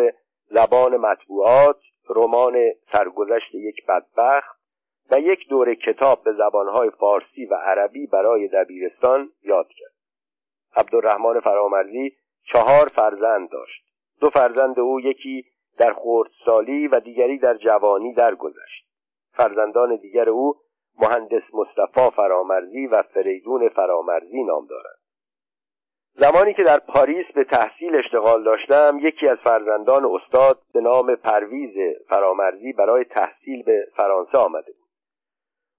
زبان مطبوعات رمان سرگذشت یک بدبخت و یک دوره کتاب به زبانهای فارسی و عربی برای دبیرستان یاد کرد. عبدالرحمن فرامرزی چهار فرزند داشت. دو فرزند او یکی در خردسالی و دیگری در جوانی درگذشت. فرزندان دیگر او مهندس مصطفی فرامرزی و فریدون فرامرزی نام دارند. زمانی که در پاریس به تحصیل اشتغال داشتم یکی از فرزندان استاد به نام پرویز فرامرزی برای تحصیل به فرانسه آمده بود.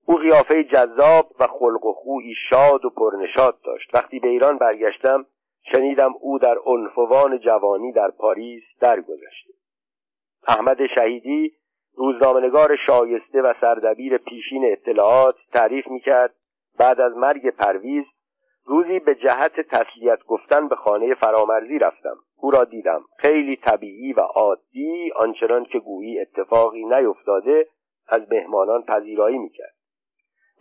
او قیافه جذاب و خلق و خویی شاد و پرنشاد داشت. وقتی به ایران برگشتم شنیدم او در عنفوان جوانی در پاریس درگذشته. احمد شهیدی روزنامهنگار شایسته و سردبیر پیشین اطلاعات تعریف می‌کرد بعد از مرگ پرویز روزی به جهت تسلیت گفتن به خانه فرامرزی رفتم. او را دیدم. خیلی طبیعی و عادی آنچنان که گویی اتفاقی نیفتاده از مهمانان پذیرایی می‌کرد.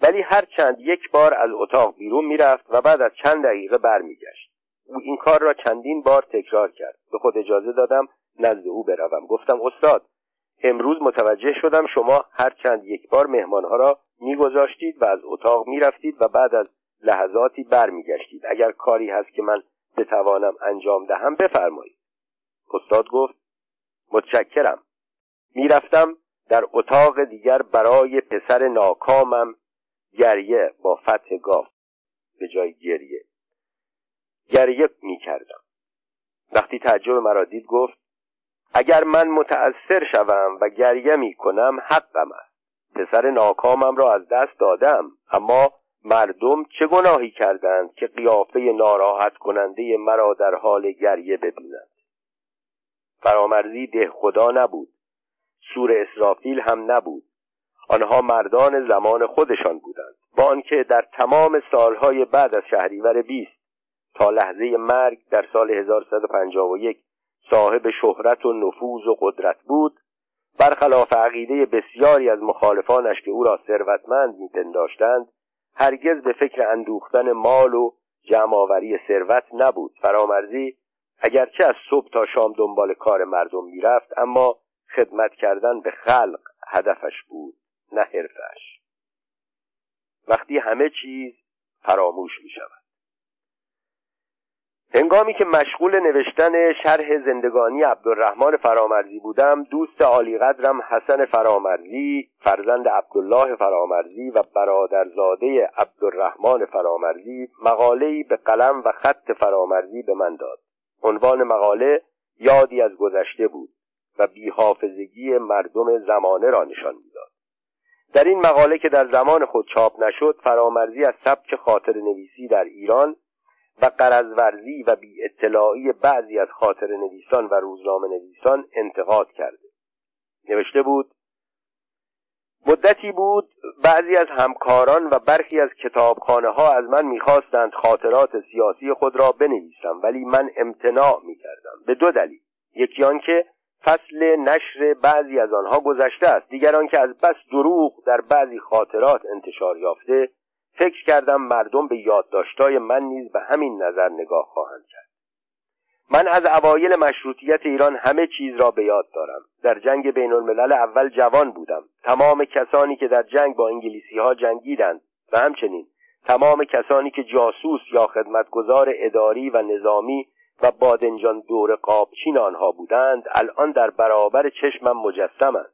ولی هر چند یک بار از اتاق بیرون می‌رفت و بعد از چند دقیقه برمیگشت. او این کار را چندین بار تکرار کرد. به خود اجازه دادم نزد او بروم. گفتم استاد امروز متوجه شدم شما هر چند یک بار مهمانها را میگذاشتید و از اتاق می‌رفتید و بعد از لحظاتی برمیگشتید. اگر کاری هست که من بتوانم انجام دهم بفرمایید. استاد گفت متشکرم. می‌رفتم در اتاق دیگر برای پسر ناکامم گریه با فتح گاف به جای گریه. گریه می کردم وقتی تعجب مرا دید گفت اگر من متأثر شوم و گریه کنم حقم است. پسر ناکامم را از دست دادم. اما مردم چه گناهی کردند که قیافه ناراحت کننده مرا در حال گریه ببینند؟ فرامرزی ده خدا نبود. سور اسرافیل هم نبود. آنها مردان زمان خودشان بودند. با آنکه در تمام سالهای بعد از شهریور بیست تا لحظه مرگ در سال 1151 صاحب شهرت و نفوذ و قدرت بود. برخلاف عقیده بسیاری از مخالفانش که او را ثروتمند میپنداشتند هرگز به فکر اندوختن مال و جمعآوری ثروت نبود. فرامرزی اگرچه از صبح تا شام دنبال کار مردم می‌رفت اما خدمت کردن به خلق هدفش بود نه حرفش. وقتی همه چیز فراموش می شود هنگامی که مشغول نوشتن شرح زندگانی عبدالرحمن فرامرزی بودم دوست عالیقدرم حسن فرامرزی فرزند عبدالله فرامرزی و برادرزاده عبدالرحمن فرامرزی مقاله‌ای به قلم و خط فرامرزی به من داد. عنوان مقاله یادی از گذشته بود و بیحافظگی مردم زمانه را نشان می‌داد. در این مقاله که در زمان خود چاپ نشد فرامرزی از سبک خاطر نویسی در ایران و قرضورزی و بی اطلاعی بعضی از خاطر نویسان و روزنامه نویسان انتقاد کرده. نوشته بود مدتی بود بعضی از همکاران و برخی از کتابخانه ها از من می‌خواستند خاطرات سیاسی خود را بنویسم ولی من امتناع می‌کردم. به دو دلیل. یکی آنکه فصل نشر بعضی از آنها گذشته است. دیگر که از بس دروغ در بعضی خاطرات انتشار یافته فکر کردم مردم به یادداشتای من نیز به همین نظر نگاه خواهند کرد. من از اوایل مشروطیت ایران همه چیز را به یاد دارم. در جنگ بین الملل اول جوان بودم. تمام کسانی که در جنگ با انگلیسی ها جنگیدند و همچنین تمام کسانی که جاسوس یا خدمتگزار اداری و نظامی و بادنجان دور قابچین آنها بودند الان در برابر چشمم مجسمند.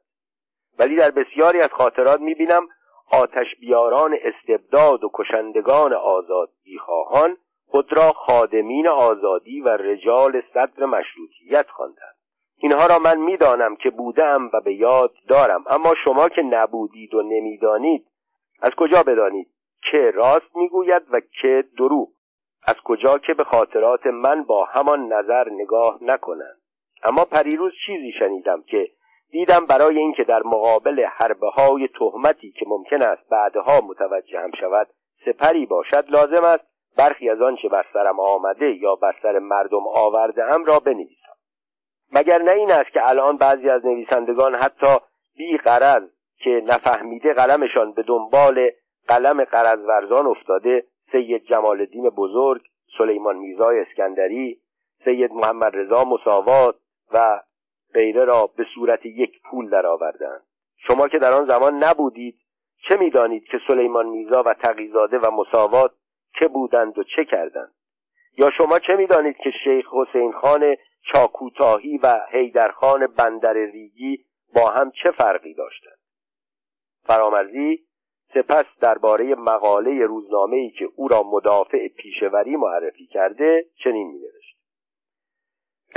ولی در بسیاری از خاطرات می‌بینم آتش بیاران استبداد و کشندگان آزادی خواهان خود را خادمین آزادی و رجال صدر مشروطیت خواندند. اینها را من می‌دانم که بودم و به یاد دارم. اما شما که نبودید و نمی‌دانید از کجا بدانید؟ که راست می‌گوید و که دروغ؟ از کجا که به خاطرات من با همان نظر نگاه نکنند؟ اما پریروز چیزی شنیدم که دیدم برای اینکه در مقابل حربه های تهمتی که ممکن است بعدها متوجه هم شود سپری باشد لازم است برخی از آنچه بر سرم آمده یا بر سر مردم آورده هم را بنویسم. مگر نه این است که الان بعضی از نویسندگان حتی بی قرض که نفهمیده قلمشان به دنبال قلم قرض ورزان افتاده سید جمال الدین بزرگ سلیمان میزای اسکندری سید محمد رضا مساوات و غیره را به صورت یک پول درآوردند. شما که در آن زمان نبودید چه می‌دانید که سلیمان میزا و تقیزاده و مساوات که بودند و چه کردند؟ یا شما چه می‌دانید که شیخ حسین خان چاکوتاهی و حیدرخان بندر ریگی با هم چه فرقی داشتند؟ فرامرزی سپس درباره مقاله روزنامه‌ای که او را مدافع پیشوری معرفی کرده چنین می‌نوشت.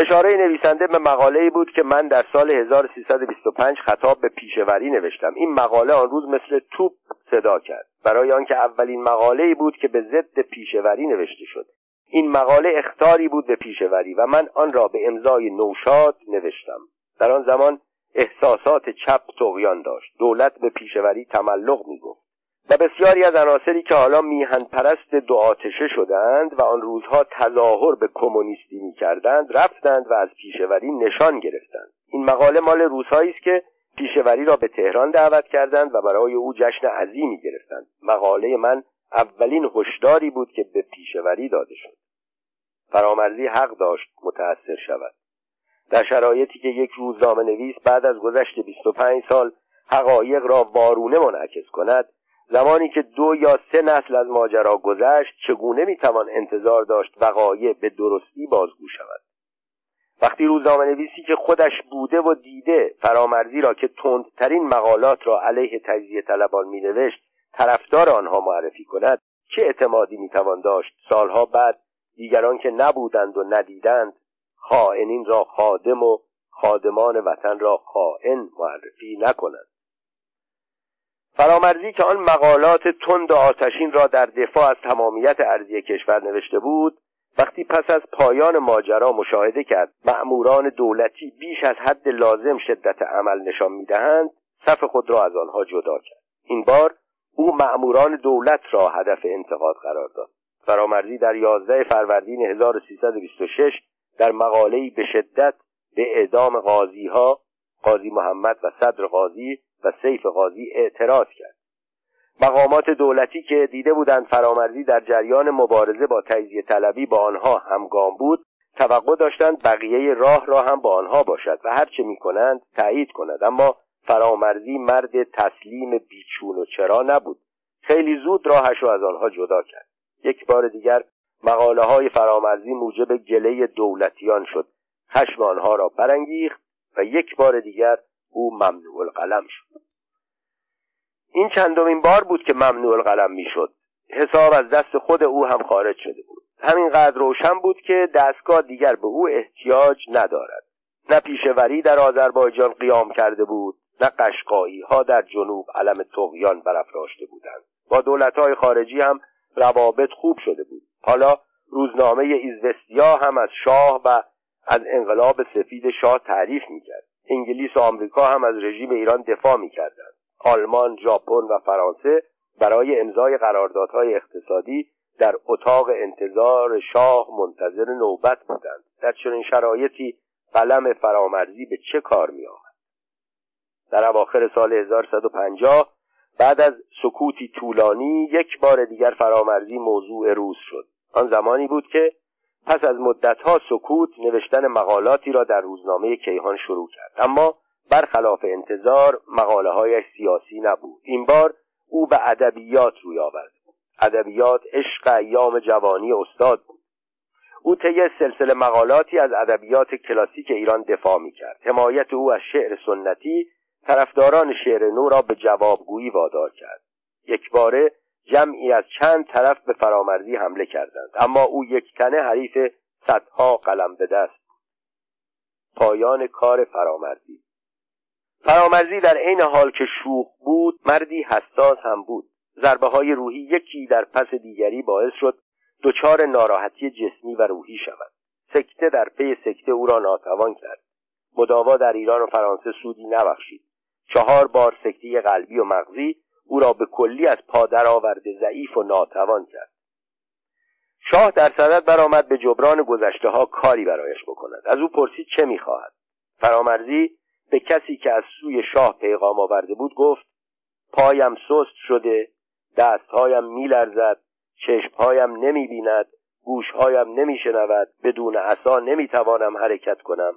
اشاره نویسنده به مقاله بود که من در سال 1325 خطاب به پیشوری نوشتم. این مقاله آن روز مثل توپ صدا کرد. برای آنکه اولین مقاله بود که به ضد پیشوری نوشته شد. این مقاله اختاری بود به پیشوری و من آن را به امضای نوشاد نوشتم. در آن زمان احساسات چپ تقیان داشت. دولت به پیشوری تملق می‌گفت. و بسیاری از عناصری که حالا میهن پرست دو آتشه شدند و آن روزها تظاهر به کمونیستی می‌کردند رفتند و از پیشوری نشان گرفتند. این مقاله مال روزهایی است که پیشوری را به تهران دعوت کردند و برای او جشن عظیمی گرفتند. مقاله من اولین هشداری بود که به پیشوری داده شد. فرامرزی حق داشت متأثر شود. در شرایطی که یک روزنامه نویس بعد از گذشت 25 سال حقایق را وارونه منعکس کند زمانی که دو یا سه نسل از ماجرا گذشت چگونه می‌توان انتظار داشت وقایع به درستی بازگو شود؟ وقتی روزنامه نویسی که خودش بوده و دیده فرامرزی را که تندترین مقالات را علیه تجزیه طلبان مینوشت طرفدار آنها معرفی کند چه اعتمادی می‌توان داشت؟ سالها بعد دیگران که نبودند و ندیدند خائنین را خادم و خادمان وطن را خائن معرفی نکنند. فرامرزی که آن مقالات تند و آتشین را در دفاع از تمامیت ارضی کشور نوشته بود وقتی پس از پایان ماجرا مشاهده کرد مأموران دولتی بیش از حد لازم شدت عمل نشان می‌دهند صف خود را از آنها جدا کرد. این بار او مأموران دولت را هدف انتقاد قرار داد. فرامرزی در 11 فروردین 1326 در مقاله‌ای به شدت به اعدام قاضی ها قاضی محمد و صدر قاضی و سیف قاضی اعتراض کرد. مقامات دولتی که دیده بودند فرامرزی در جریان مبارزه با تجزیه طلبی با آنها همگام بود توقع داشتند بقیه راه را هم با آنها باشد و هرچه می کنند. تایید کند اما فرامرزی مرد تسلیم بیچون و چرا نبود. خیلی زود راهش را از آنها جدا کرد. یک بار دیگر مقاله های فرامرزی موجب گله دولتیان شد. خشم آنها را برانگیخت و یک بار دیگر او ممنوع القلم شد. این چندمین بار بود که ممنوع القلم می‌شد. حساب از دست خود او هم خارج شده بود. همینقدر روشن بود که دستگاه دیگر به او احتیاج ندارد. نه پیشوری در آذربایجان قیام کرده بود نه قشقایی ها در جنوب علم تغیان برافراشته بودند. با دولت های خارجی هم روابط خوب شده بود. حالا روزنامه ایزوستیا هم از شاه و از انقلاب سفید شاه تعریف می‌کرد. انگلیس و آمریکا هم از رژیم ایران دفاع می‌کردند. آلمان ژاپن و فرانسه برای امضای قراردادهای اقتصادی در اتاق انتظار شاه منتظر نوبت بودند. در چنین شرایطی قلم فرامرزی به چه کار می آمد در اواخر سال 1150 بعد از سکوتی طولانی یک بار دیگر فرامرزی موضوع روز شد. آن زمانی بود که پس از مدتها سکوت نوشتن مقالاتی را در روزنامه کیهان شروع کرد. اما برخلاف انتظار مقاله هایش سیاسی نبود. این بار او به ادبیات روی آورد. ادبیات عشق ایام جوانی استاد بود. او طی سلسله مقالاتی از ادبیات کلاسیک ایران دفاع می‌کرد. حمایت او از شعر سنتی طرفداران شعر نو را به جوابگویی وادار کرد. یک باره جمعی از چند طرف به فرامرزی حمله کردند. اما او یک تنه حریف صدها قلم به دست پایان کار فرامرزی فرامرزی در عین حال که شوخ بود مردی حساس هم بود. ضربه های روحی یکی در پس دیگری باعث شد دچار ناراحتی جسمی و روحی شود. سکته در پی سکته او را ناتوان کرد. مداوا در ایران و فرانسه سودی نبخشید. چهار بار سکته قلبی و مغزی او را به کلی از پادر آورده ضعیف و ناتوان کرد. شاه در صدد برآمد به جبران گذشته ها کاری برایش بکند. از او پرسید چه می‌خواهد؟ فرامرزی به کسی که از سوی شاه پیغام آورده بود گفت پایم سست شده دستهایم میلرزد چشمهایم نمی‌بیند گوشهایم نمیشنود بدون عصا نمی‌توانم حرکت کنم.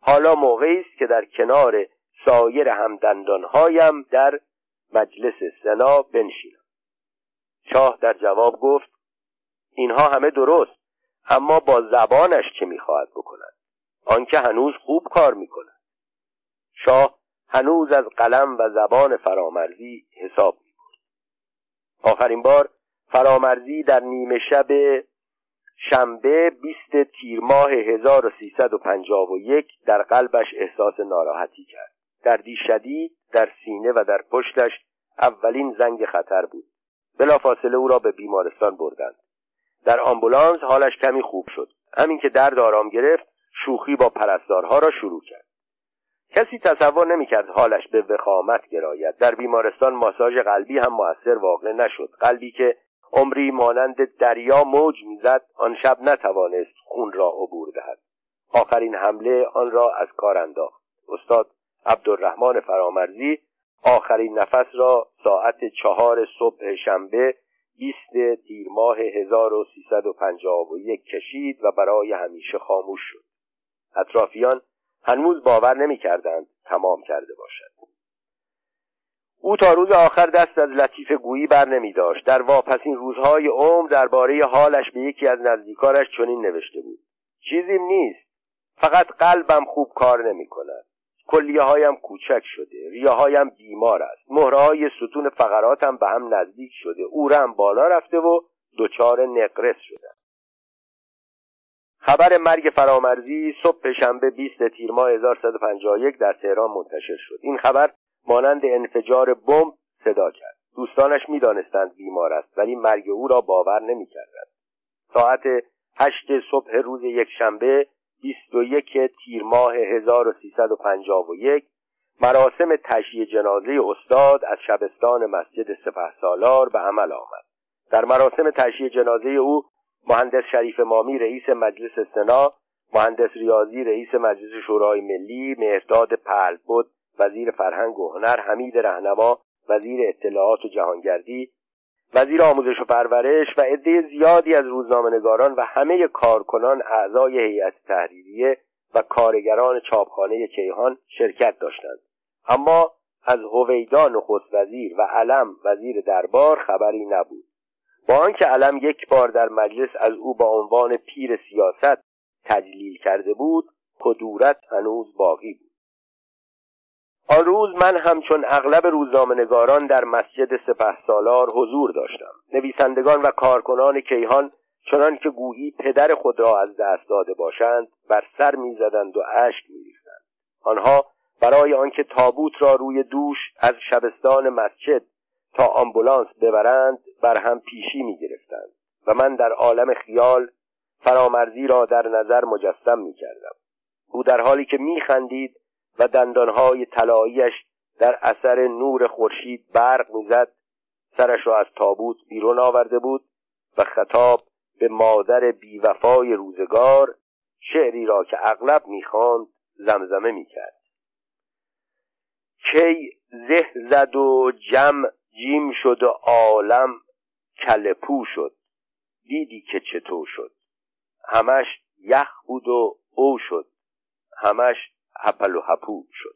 حالا موقعی است که در کنار سایر همدندانهایم در مجلس سنا بنشینم. شاه در جواب گفت اینها همه درست اما با زبانش چه می‌خواهد بکند؟ آنکه هنوز خوب کار می‌کند. شاه هنوز از قلم و زبان فرامرزی حساب می‌برد. آخرین بار فرامرزی در نیمه شب شنبه 20 تیر ماه 1351 در قلبش احساس ناراحتی کرد. دردی شدید در سینه و در پشتش اولین زنگ خطر بود. بلافاصله او را به بیمارستان بردند. در آمبولانس حالش کمی خوب شد. همین که درد آرام گرفت شوخی با پرستارها را شروع کرد. کسی تصور نمی‌کرد حالش به وخامت گراید. در بیمارستان ماساژ قلبی هم موثر واقع نشد. قلبی که عمری مانند دریا موج می‌زد آن شب نتوانست خون را عبور دهد. آخرین حمله آن را از کار انداخت. استاد عبدالرحمن فرامرزی آخرین نفس را ساعت چهار صبح شنبه 20 تیر ماه 1351 کشید و برای همیشه خاموش شد. اطرافیان هنوز باور نمی‌کردند تمام کرده باشد. او تا روز آخر دست از لطیف گویی بر نمی داشت در واپسین روزهای عمر درباره حالش به یکی از نزدیکانش چنین نوشته بود. چیزیم نیست. فقط قلبم خوب کار نمی کند کلیه هایم کوچک شده ریه هایم بیمار است. مهره های ستون فقراتم به هم نزدیک شده. اورم بالا رفته و دچار نقرس شدم خبر مرگ فرامرزی صبح شنبه 20 تیر ماه 1151 در تهران منتشر شد. این خبر مانند انفجار بمب صدا کرد. دوستانش می‌دانستند بیمار است ولی مرگ او را باور نمی‌کردند. ساعت هشت صبح روز یک شنبه 21 تیر ماه 1351 مراسم تشییع جنازه استاد از شبستان مسجد سپه سالار به عمل آمد. در مراسم تشییع جنازه او مهندس شریف مامی رئیس مجلس سنا مهندس ریاضی رئیس مجلس شورای ملی مهرداد پهلبد وزیر فرهنگ و هنر حمید رهنما وزیر اطلاعات و جهانگردی وزیر آموزش و پرورش و عده زیادی از روزنامهنگاران و همه کارکنان اعضای هیئت تحریریه و کارگران چاپخانه کیهان شرکت داشتند. اما از هویدا نخست وزیر و علم وزیر دربار خبری نبود. با آنکه علم یک بار در مجلس از او با عنوان پیر سیاست تجلیل کرده بود کدورت هنوز باقی بود. آن روز من همچون اغلب روزنامهنگاران در مسجد سپه سالار حضور داشتم. نویسندگان و کارکنان کیهان چنان که گویی پدر خود را از دست داده باشند بر سر می‌زدند و اشک میریختند. آنها برای آنکه تابوت را روی دوش از شبستان مسجد تا آمبولانس ببرند بر هم پیشی می‌گرفتند و من در عالم خیال فرامرزی را در نظر مجسم می‌کردم. او در حالی که میخندید و دندانهای طلاییش در اثر نور خورشید برق می‌زد. سرش را از تابوت بیرون آورده بود و خطاب به مادر بیوفای روزگار شعری را که اغلب می‌خواند زمزمه می‌کرد. کی زه زد و جمع جیم شد و عالم کلپو شد. دیدی که چطور شد. همش یخ بود و او شد. همش هپل و هپو شد.